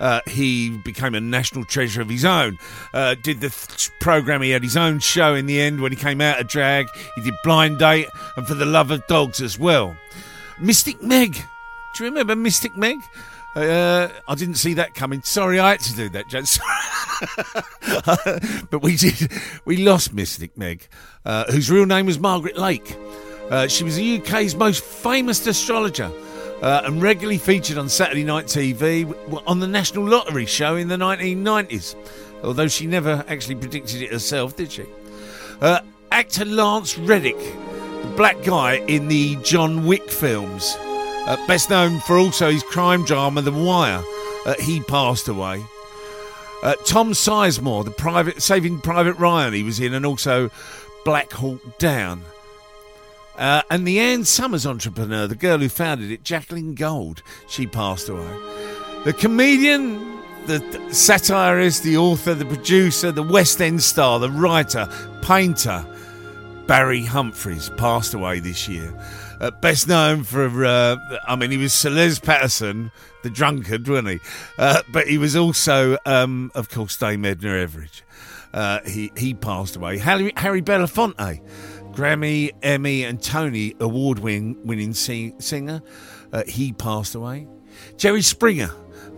Uh, he became a national treasure of his own. Uh, did the th- program, he had his own show in the end when he came out of drag. He did Blind Date and For the Love of Dogs as well. Mystic Meg. Do you remember Mystic Meg? Uh, I didn't see that coming. Sorry, I had to do that. But we did. We lost Mystic Meg, uh, whose real name was Margaret Lake. Uh, she was the UK's most famous astrologer uh, and regularly featured on Saturday Night TV on the National Lottery show in the 1990s. Although she never actually predicted it herself, did she? Uh, actor Lance Reddick, the black guy in the John Wick films, uh, best known for also his crime drama The Wire, uh, he passed away. Uh, Tom Sizemore, the private Saving Private Ryan, he was in, and also Black Hawk Down. Uh, and the Ann Summers entrepreneur, the girl who founded it, Jacqueline Gold, she passed away. The comedian, the satirist, the author, the producer, the West End star, the writer, painter, Barry Humphries passed away this year. Uh, best known for, uh, I mean, he was Sir Les Patterson, the drunkard, wasn't he? Uh, but he was also, um, of course, Dame Edna Everage. Uh, he he passed away. Harry, Harry Belafonte, Grammy, Emmy, and Tony award win, winning sing, singer, uh, he passed away. Jerry Springer,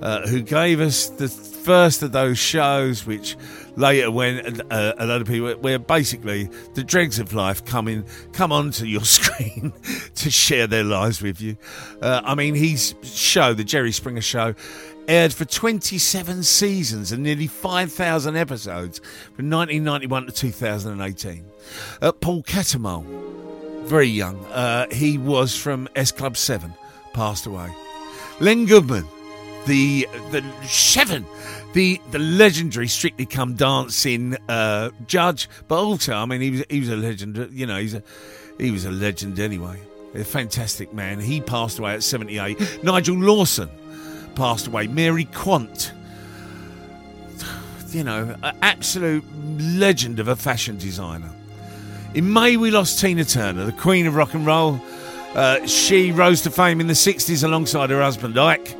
uh, who gave us the first of those shows, which later went uh, a lot of people where basically the dregs of life come in, come onto your screen to share their lives with you. Uh, I mean, his show, the Jerry Springer Show, aired for 27 seasons and nearly 5,000 episodes from 1991 to 2018. Uh, Paul Cattermole, very young, uh, he was from S Club 7, passed away. Len Goodman, the the Shevin, the the legendary Strictly Come Dancing uh, judge, but also, I mean, he was he was a legend. You know, he's a he was a legend anyway. A fantastic man. He passed away at seventy eight. Nigel Lawson passed away. Mary Quant. you know, an absolute legend of a fashion designer. In May, we lost Tina Turner, the queen of rock and roll. Uh, she rose to fame in the 60s alongside her husband Ike.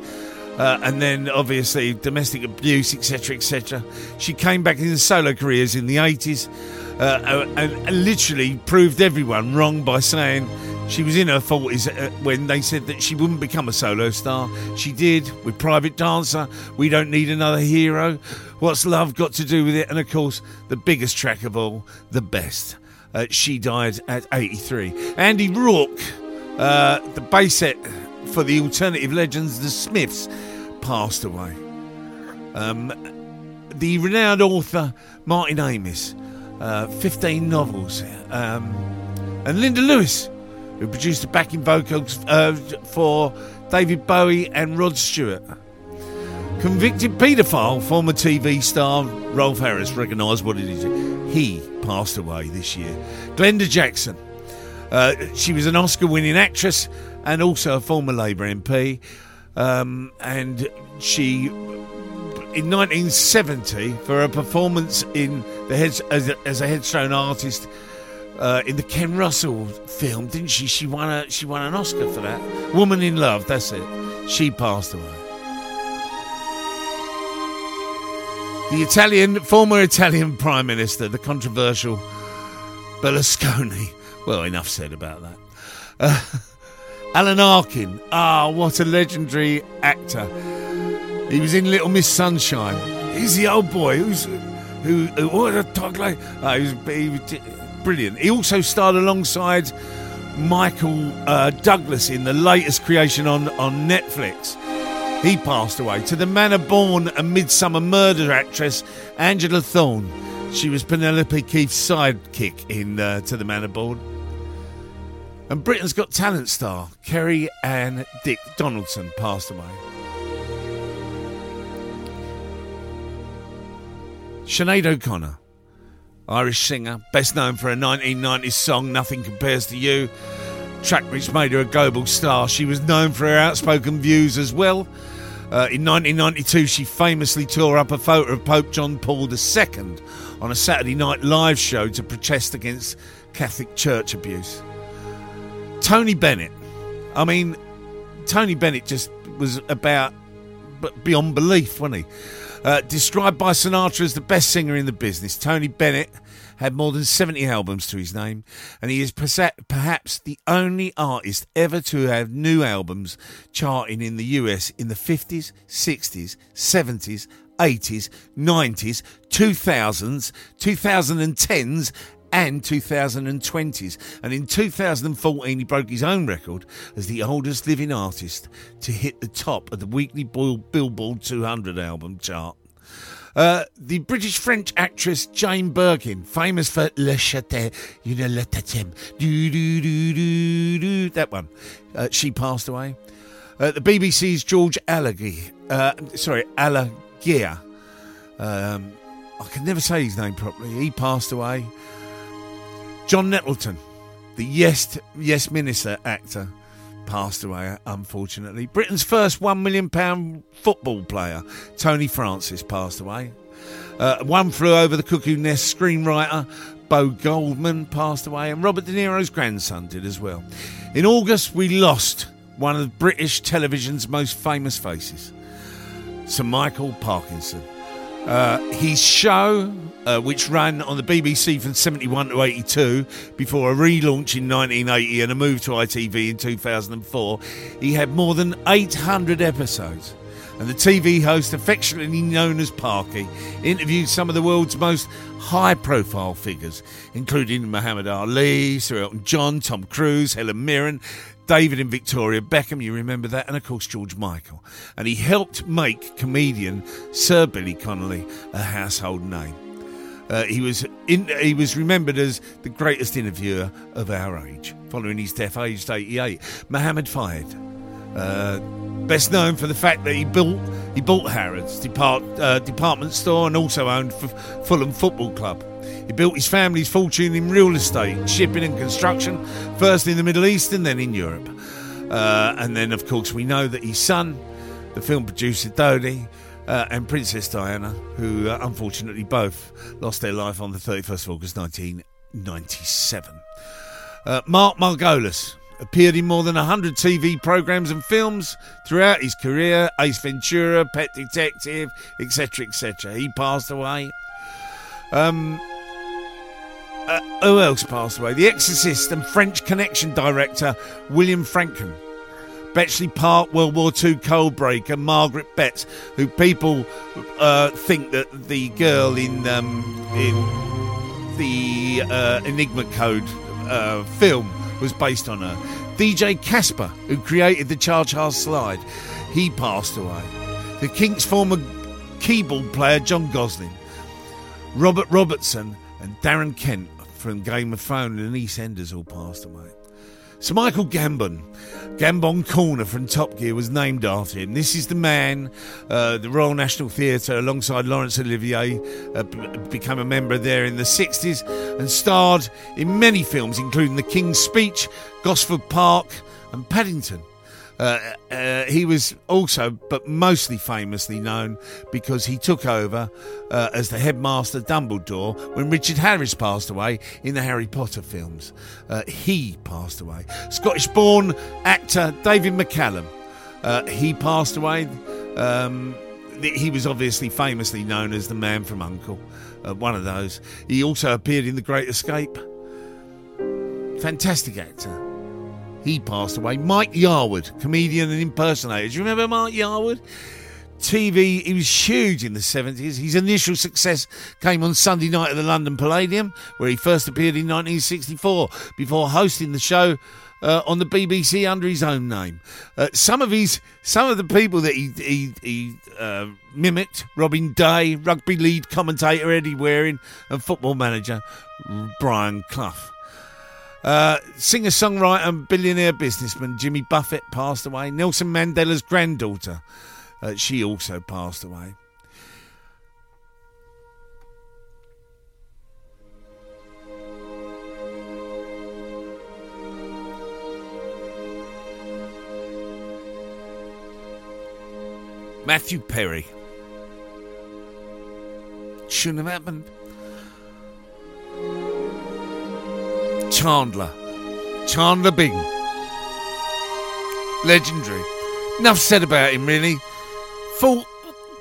Uh, and then obviously domestic abuse, etc., etc. She came back in solo careers in the 80s uh, and, and literally proved everyone wrong by saying she was in her 40s uh, when they said that she wouldn't become a solo star. She did with Private Dancer, We Don't Need Another Hero, What's Love Got to Do with It, and of course, the biggest track of all, The Best. Uh, she died at 83. Andy Rourke, uh, the bass set for the alternative legends, The Smiths, passed away. Um, the renowned author Martin Amis, uh, 15 novels, um, and Linda Lewis, who produced the backing vocals uh, for David Bowie and Rod Stewart. Convicted paedophile, former TV star Rolf Harris, recognise what it is. He passed away this year. Glenda Jackson. Uh, she was an Oscar winning actress and also a former Labour MP. Um, and she, in 1970, for her performance in the head, as, a, as a headstone artist uh, in the Ken Russell film, didn't she? She won a she won an Oscar for that. Woman in Love. That's it. She passed away. The Italian, former Italian Prime Minister, the controversial Berlusconi. Well, enough said about that. Uh, Alan Arkin. Ah, what a legendary actor. He was in Little Miss Sunshine. He's the old boy who's who. who what a talk like. Ah, he, was, he brilliant. He also starred alongside Michael uh, Douglas in the latest creation on on Netflix. He passed away. To the manner born and midsummer murder actress Angela Thorne. She was Penelope Keith's sidekick in uh, To the Manor Born. And Britain's Got Talent star Kerry Ann Dick Donaldson passed away. Sinead O'Connor, Irish singer, best known for a 1990s song Nothing Compares to You, track which made her a global star. She was known for her outspoken views as well. Uh, in 1992, she famously tore up a photo of Pope John Paul II on a Saturday night live show to protest against Catholic Church abuse. Tony Bennett. I mean, Tony Bennett just was about beyond belief, wasn't he? Uh, described by Sinatra as the best singer in the business, Tony Bennett had more than 70 albums to his name, and he is perhaps the only artist ever to have new albums charting in the US in the 50s, 60s, 70s, 80s, 90s, 2000s, 2010s, and 2020s. And in 2014, he broke his own record as the oldest living artist to hit the top of the weekly Billboard 200 album chart. Uh, the British French actress Jane Birkin, famous for Le Château, you know, Le Tatem, do do do do do, that one. Uh, she passed away. Uh, the BBC's George Alleghi, uh, sorry, Alagiah. Um, I can never say his name properly. He passed away. John Nettleton, the Yes Yes Minister actor, passed away unfortunately. Britain's first one million pound football player, Tony Francis, passed away. Uh, one flew over the cuckoo nest. Screenwriter Bo Goldman passed away, and Robert De Niro's grandson did as well. In August, we lost one of British television's most famous faces, Sir Michael Parkinson. Uh, his show, uh, which ran on the BBC from 71 to 82 before a relaunch in 1980 and a move to ITV in 2004, he had more than 800 episodes. And the TV host, affectionately known as Parky, interviewed some of the world's most high profile figures, including Muhammad Ali, Sir Elton John, Tom Cruise, Helen Mirren, David and Victoria Beckham, you remember that, and of course George Michael. And he helped make comedian Sir Billy Connolly a household name. Uh, he was in, he was remembered as the greatest interviewer of our age, following his death aged 88. Mohammed Fayed, uh, best known for the fact that he built he bought Harrods depart, uh, department store and also owned F- Fulham Football Club. He built his family's fortune in real estate, shipping and construction, first in the Middle East and then in Europe. Uh, and then, of course, we know that his son, the film producer Dodi, uh, and Princess Diana, who uh, unfortunately both lost their life on the 31st of August 1997. Uh, Mark Margolis appeared in more than 100 TV programs and films throughout his career Ace Ventura, Pet Detective, etc. etc. He passed away. Um, uh, who else passed away? The Exorcist and French Connection director William Franken. Bletchley Park World War II codebreaker Margaret Betts, who people uh, think that the girl in um, in the uh, Enigma Code uh, film was based on her. DJ Casper, who created the Charge House slide, he passed away. The Kinks' former keyboard player John Gosling, Robert Robertson, and Darren Kent from Game of Thrones and EastEnders all passed away. Sir Michael Gambon, Gambon Corner from Top Gear was named after him. This is the man, uh, the Royal National Theatre, alongside Laurence Olivier, uh, b- became a member there in the 60s and starred in many films, including The King's Speech, Gosford Park, and Paddington. Uh, uh, he was also, but mostly famously known because he took over uh, as the headmaster Dumbledore when Richard Harris passed away in the Harry Potter films. Uh, he passed away. Scottish born actor David McCallum. He passed away. Um, he was obviously famously known as the man from Uncle, one of those. He also appeared in The Great Escape. Fantastic actor. He passed away. Mike Yarwood, comedian and impersonator. Do you remember Mike Yarwood? TV, he was huge in the 70s. His initial success came on Sunday night at the London Palladium, where he first appeared in 1964, before hosting the show uh, on the BBC under his own name. Uh, some of his, some of the people that he he, he uh, mimicked: Robin Day, rugby lead commentator Eddie Waring, and football manager Brian Clough. Uh, Singer songwriter and billionaire businessman Jimmy Buffett passed away. Nelson Mandela's granddaughter, uh, she also passed away. Matthew Perry. Shouldn't have happened. Chandler. Chandler Bing. Legendary. Enough said about him, really. Fought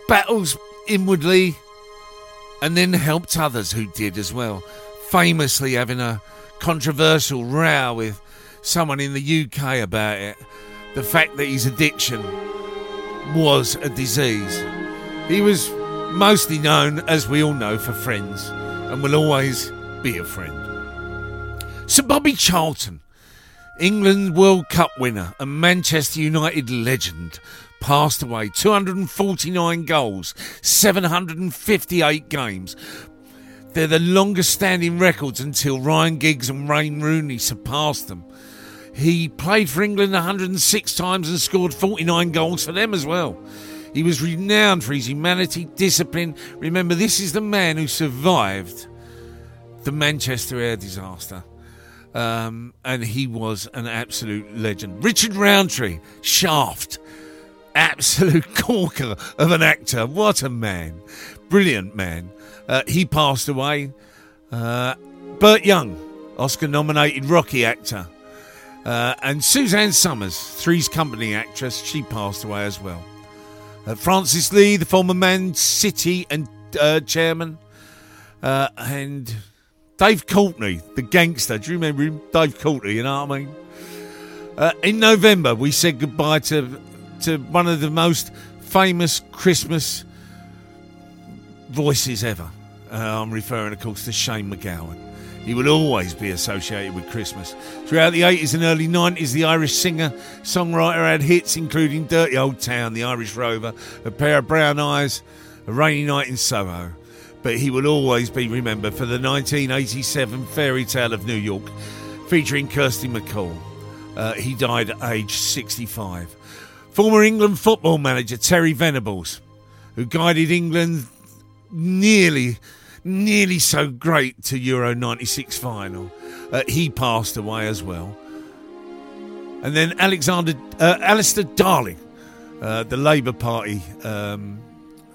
battles inwardly and then helped others who did as well. Famously having a controversial row with someone in the UK about it. The fact that his addiction was a disease. He was mostly known, as we all know, for friends and will always be a friend. Sir Bobby Charlton, England World Cup winner and Manchester United legend, passed away. 249 goals, 758 games. They're the longest standing records until Ryan Giggs and Wayne Rooney surpassed them. He played for England 106 times and scored 49 goals for them as well. He was renowned for his humanity, discipline. Remember, this is the man who survived the Manchester air disaster. Um, and he was an absolute legend. Richard Roundtree, Shaft, absolute corker of an actor. What a man. Brilliant man. Uh, he passed away. Uh, Burt Young, Oscar nominated Rocky actor. Uh, and Suzanne Somers, Three's Company actress, she passed away as well. Uh, Francis Lee, the former Man City and uh, chairman, uh, and Dave Courtney, the gangster. Do you remember him? Dave Courtney, you know what I mean? Uh, in November, we said goodbye to to one of the most famous Christmas voices ever. Uh, I'm referring, of course, to Shane MacGowan. He will always be associated with Christmas. Throughout the 80s and early 90s, the Irish singer songwriter had hits including Dirty Old Town, The Irish Rover, A Pair of Brown Eyes, A Rainy Night in Soho. But he will always be remembered for the 1987 Fairy Tale of New York, featuring Kirsty MacColl. Uh, he died at age 65. Former England football manager Terry Venables, who guided England nearly nearly so great to Euro 96 final. Uh, he passed away as well. And then Alexander, uh, Alistair Darling, uh, the Labour Party um,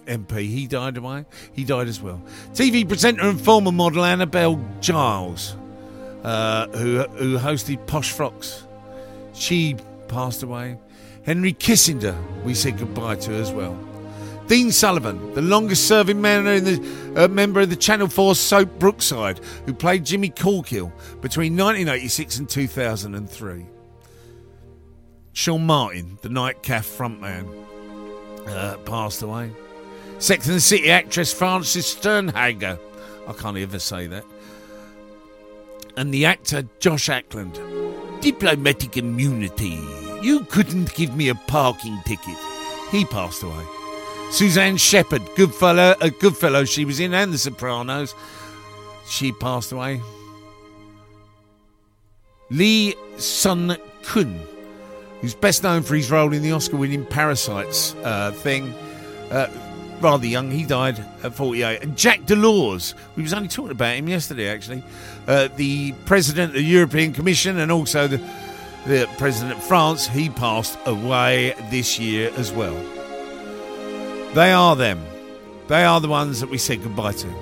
MP. He died away. He died as well. TV presenter and former model Annabelle Giles, uh, who who hosted Posh Frocks. She passed away. Henry Kissinger, we said goodbye to as well. Dean Sullivan, the longest serving man in the, uh, member of the Channel 4 soap Brookside, who played Jimmy Corkill between 1986 and 2003. Sean Martin, the Nightcap frontman, uh, passed away. Sex and the City actress Frances Sternhagen, I can't ever say that. And the actor Joss Ackland. Diplomatic immunity. You couldn't give me a parking ticket. He passed away. Suzanne Shepherd, Goodfellow, a uh, Goodfellow she was in, and The Sopranos. She passed away. Lee Sun Kun, who's best known for his role in the Oscar-winning Parasites uh, thing, uh, rather young. He died at 48. And Jacques Delors, we was only talking about him yesterday, actually, uh, the president of the European Commission and also the, the president of France. He passed away this year as well. They are them. They are the ones that we said goodbye to.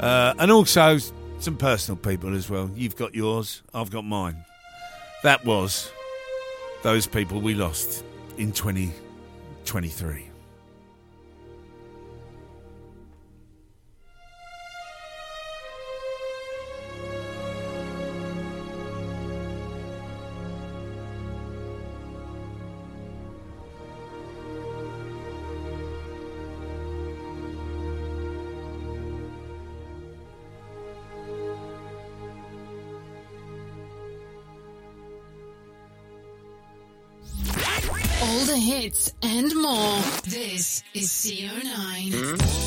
Uh, and also some personal people as well. You've got yours, I've got mine. That was those people we lost in 2023. The hits and more. This is CO9.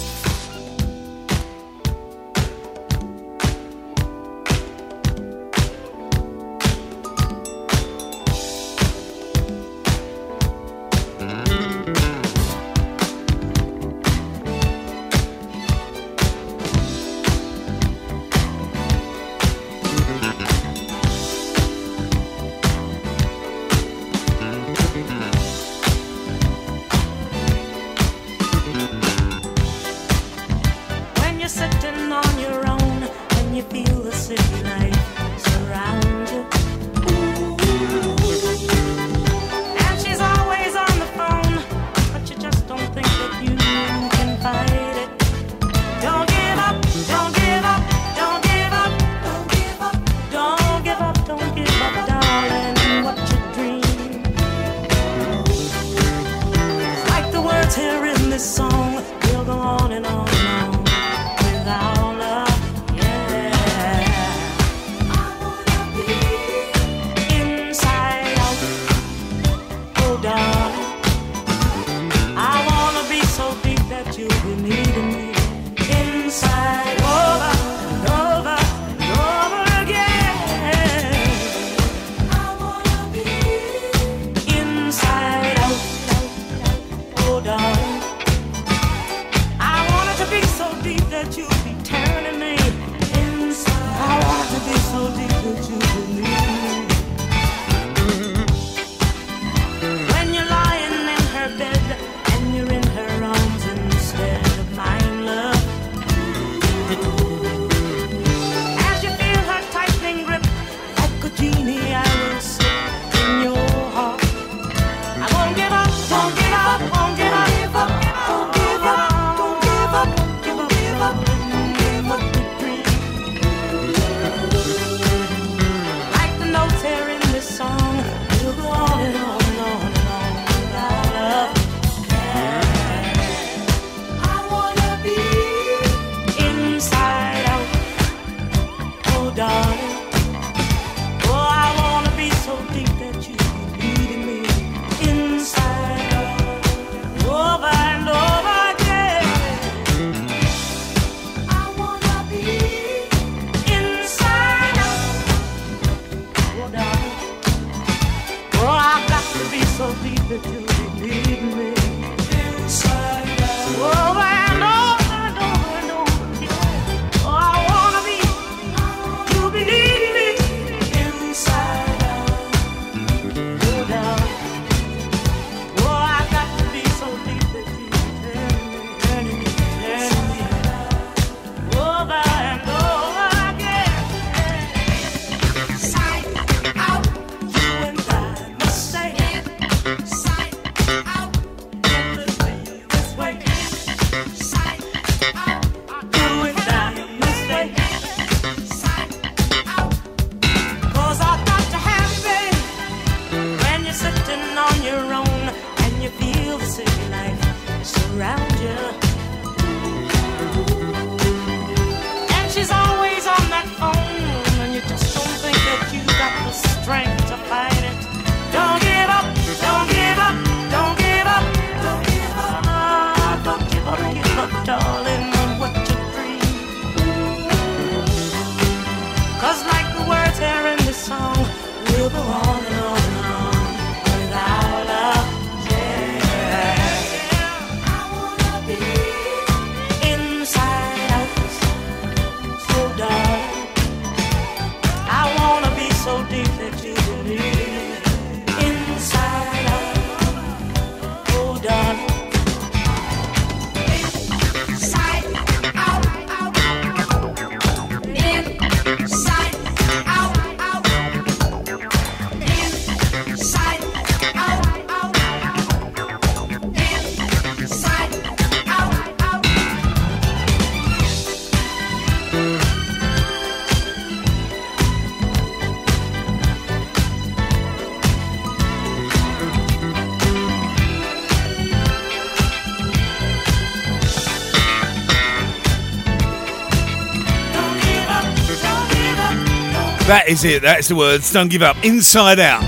That is it. That's the words. Don't give up. Inside out.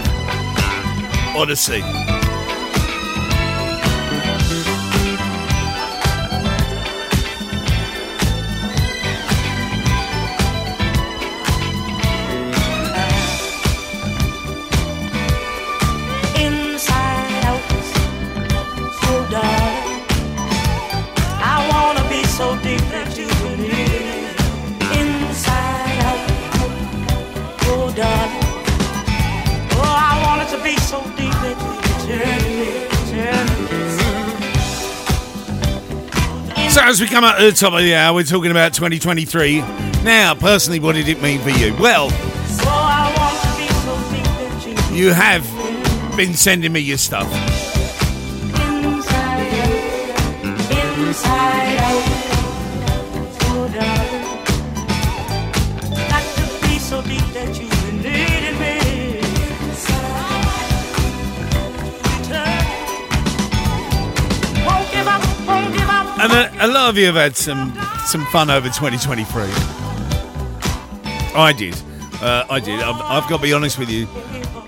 Odyssey. Come up to the top of the hour, we're talking about 2023. Now, personally, what did it mean for you? Well, So I want to be so deep that you you have been sending me your stuff. Of you have had some some fun over 2023. I did. Uh, I did. I've, I've got to be honest with you.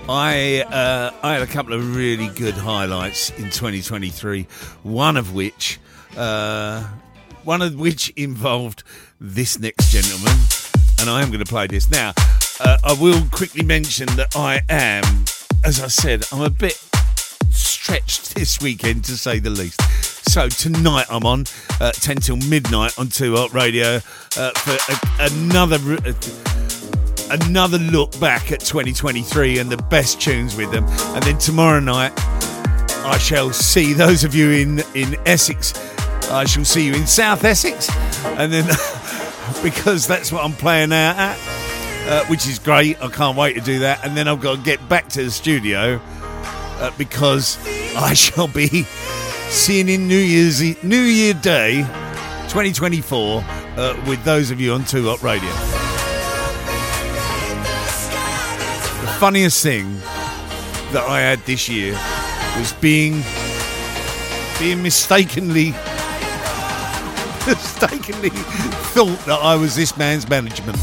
I uh, I had a couple of really good highlights in 2023. One of which, uh, one of which involved this next gentleman, and I am going to play this now. Uh, I will quickly mention that I am, as I said, I'm a bit stretched this weekend to say the least. So tonight I'm on uh, 10 till midnight on Two Hot Radio uh, for a, another uh, another look back at 2023 and the best tunes with them. And then tomorrow night I shall see those of you in in Essex. I shall see you in South Essex, and then because that's what I'm playing out at, uh, which is great. I can't wait to do that. And then I've got to get back to the studio uh, because I shall be seeing in New Year's New Year Day 2024 uh, with those of you on Two Up Radio. The funniest thing that I had this year was being being mistakenly mistakenly thought that I was this man's management.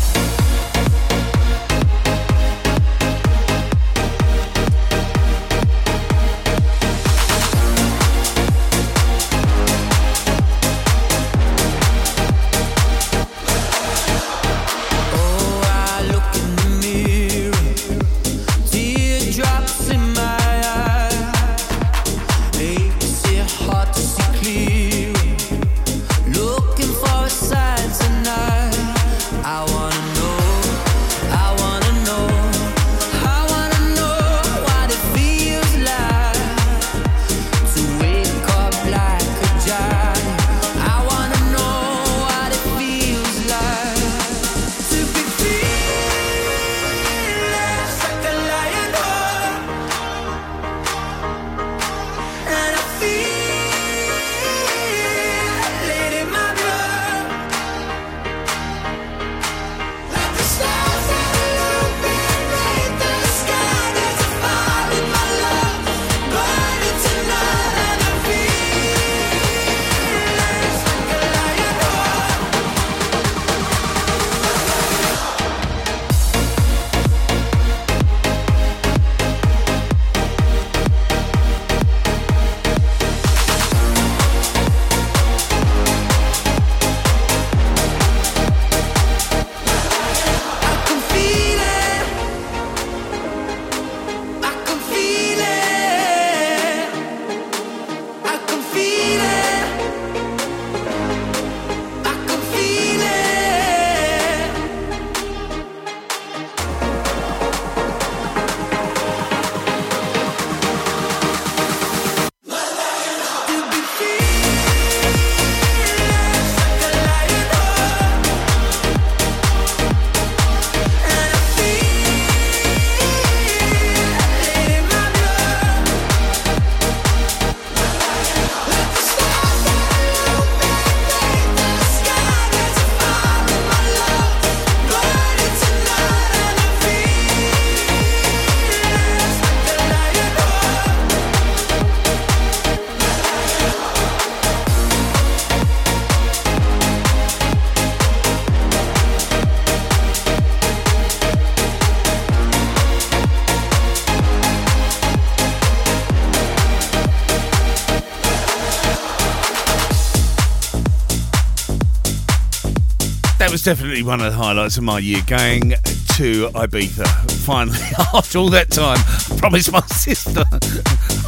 Was definitely one of the highlights of my year. Going to Ibiza finally after all that time. I promised my sister.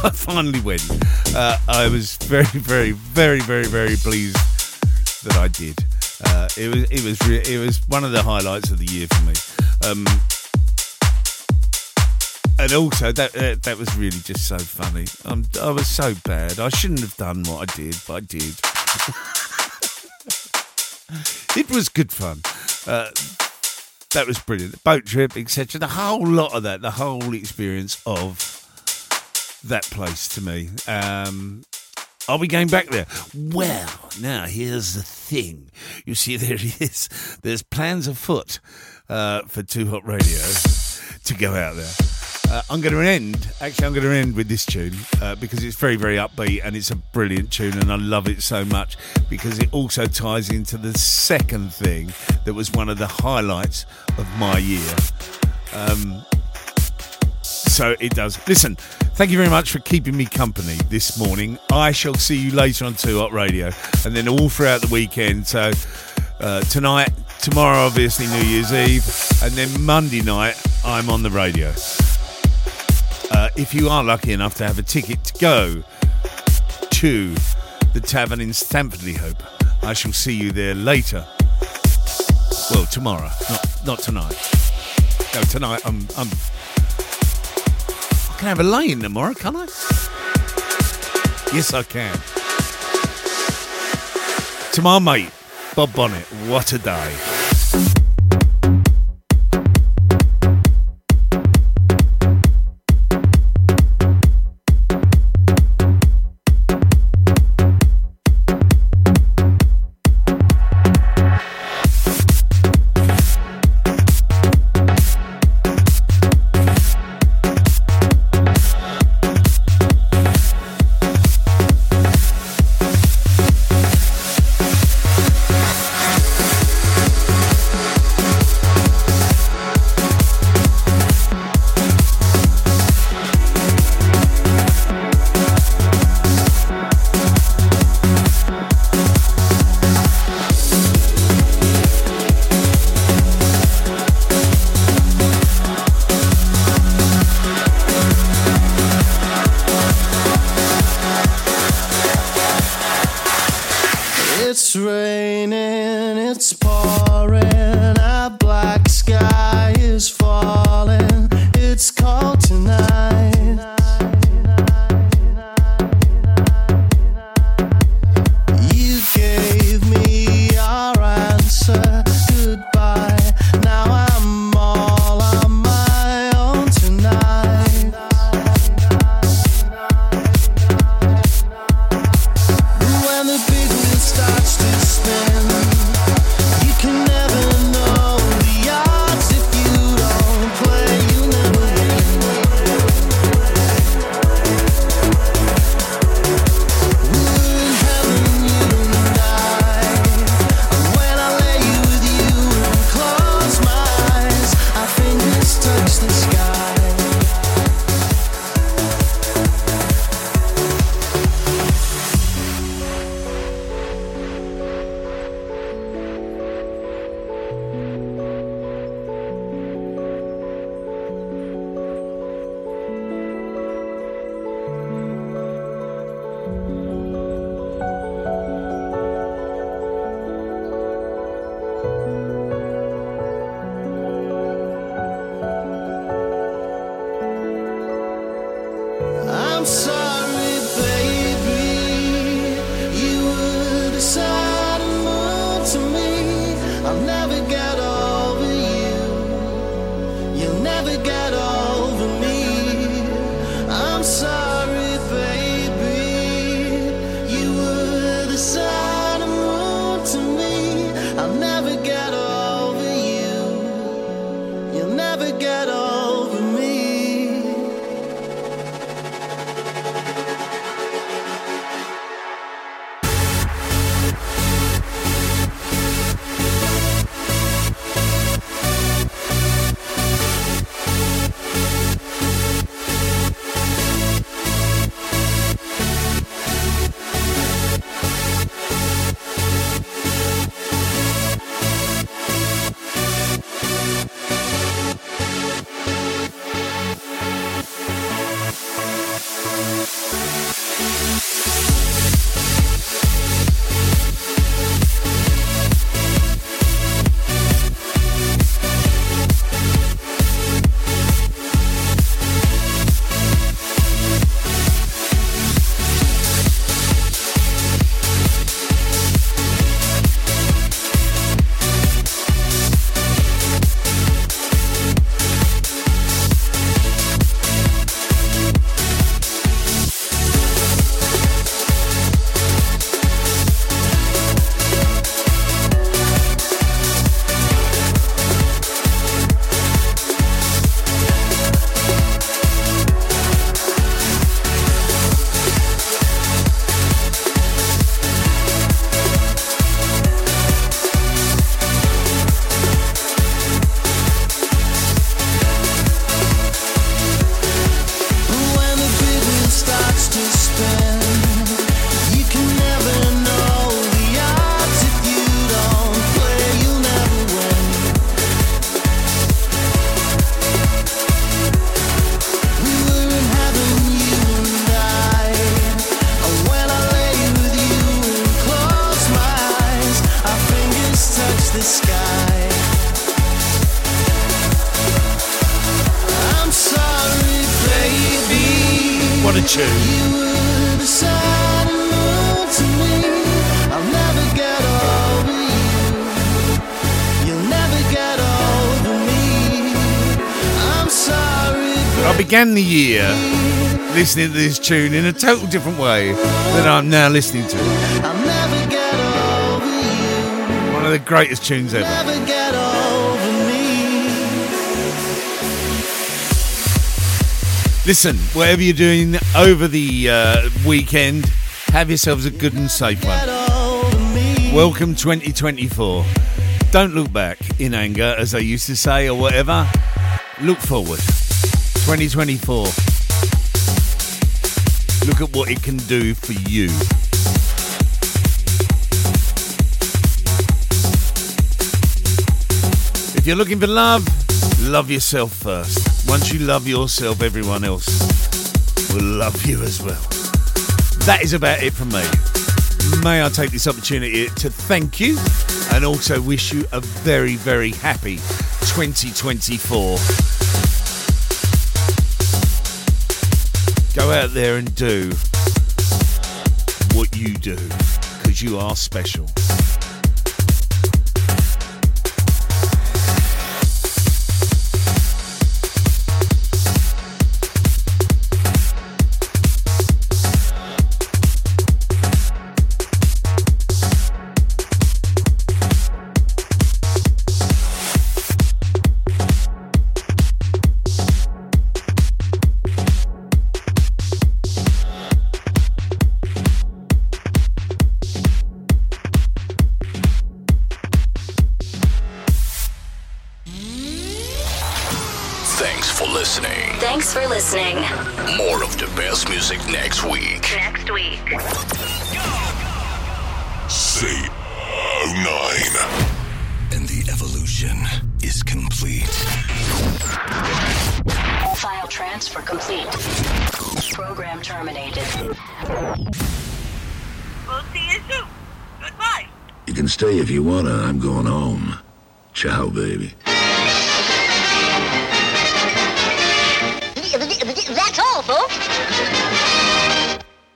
I finally went. Uh, I was very, very, very, very, very pleased that I did. Uh, it was, it was, re- it was one of the highlights of the year for me. Um, and also that uh, that was really just so funny. Um, I was so bad. I shouldn't have done what I did, but I did. It was good fun. Uh, that was brilliant. Boat trip, etc. The whole lot of that, the whole experience of that place to me. Um, are we going back there? Well, now here's the thing. You see, there there is. There's plans afoot uh, for Two Hot Radio to go out there. Uh, I'm going to end. Actually, I'm going to end with this tune uh, because it's very, very upbeat and it's a brilliant tune, and I love it so much because it also ties into the second thing that was one of the highlights of my year. Um, so it does. Listen, thank you very much for keeping me company this morning. I shall see you later on Two Hot Radio, and then all throughout the weekend. So uh, tonight, tomorrow, obviously New Year's Eve, and then Monday night, I'm on the radio. Uh, if you are lucky enough to have a ticket to go to the tavern in Stanford-le-Hope, I shall see you there later. Well, tomorrow, not not tonight. No, tonight I'm I'm. I can have a lane tomorrow, can I? Yes, I can. To my mate, Bob Bonnet. What a day. I the year listening to this tune in a total different way than I'm now listening to it. I'll never get over you. One of the greatest tunes ever. Never get over me. Listen, whatever you're doing over the uh, weekend, have yourselves a good and safe one. Welcome 2024. Don't look back in anger, as they used to say, or whatever. Look forward. 2024. Look at what it can do for you. If you're looking for love, love yourself first. Once you love yourself, everyone else will love you as well. That is about it from me. May I take this opportunity to thank you and also wish you a very, very happy 2024. Go out there and do what you do because you are special.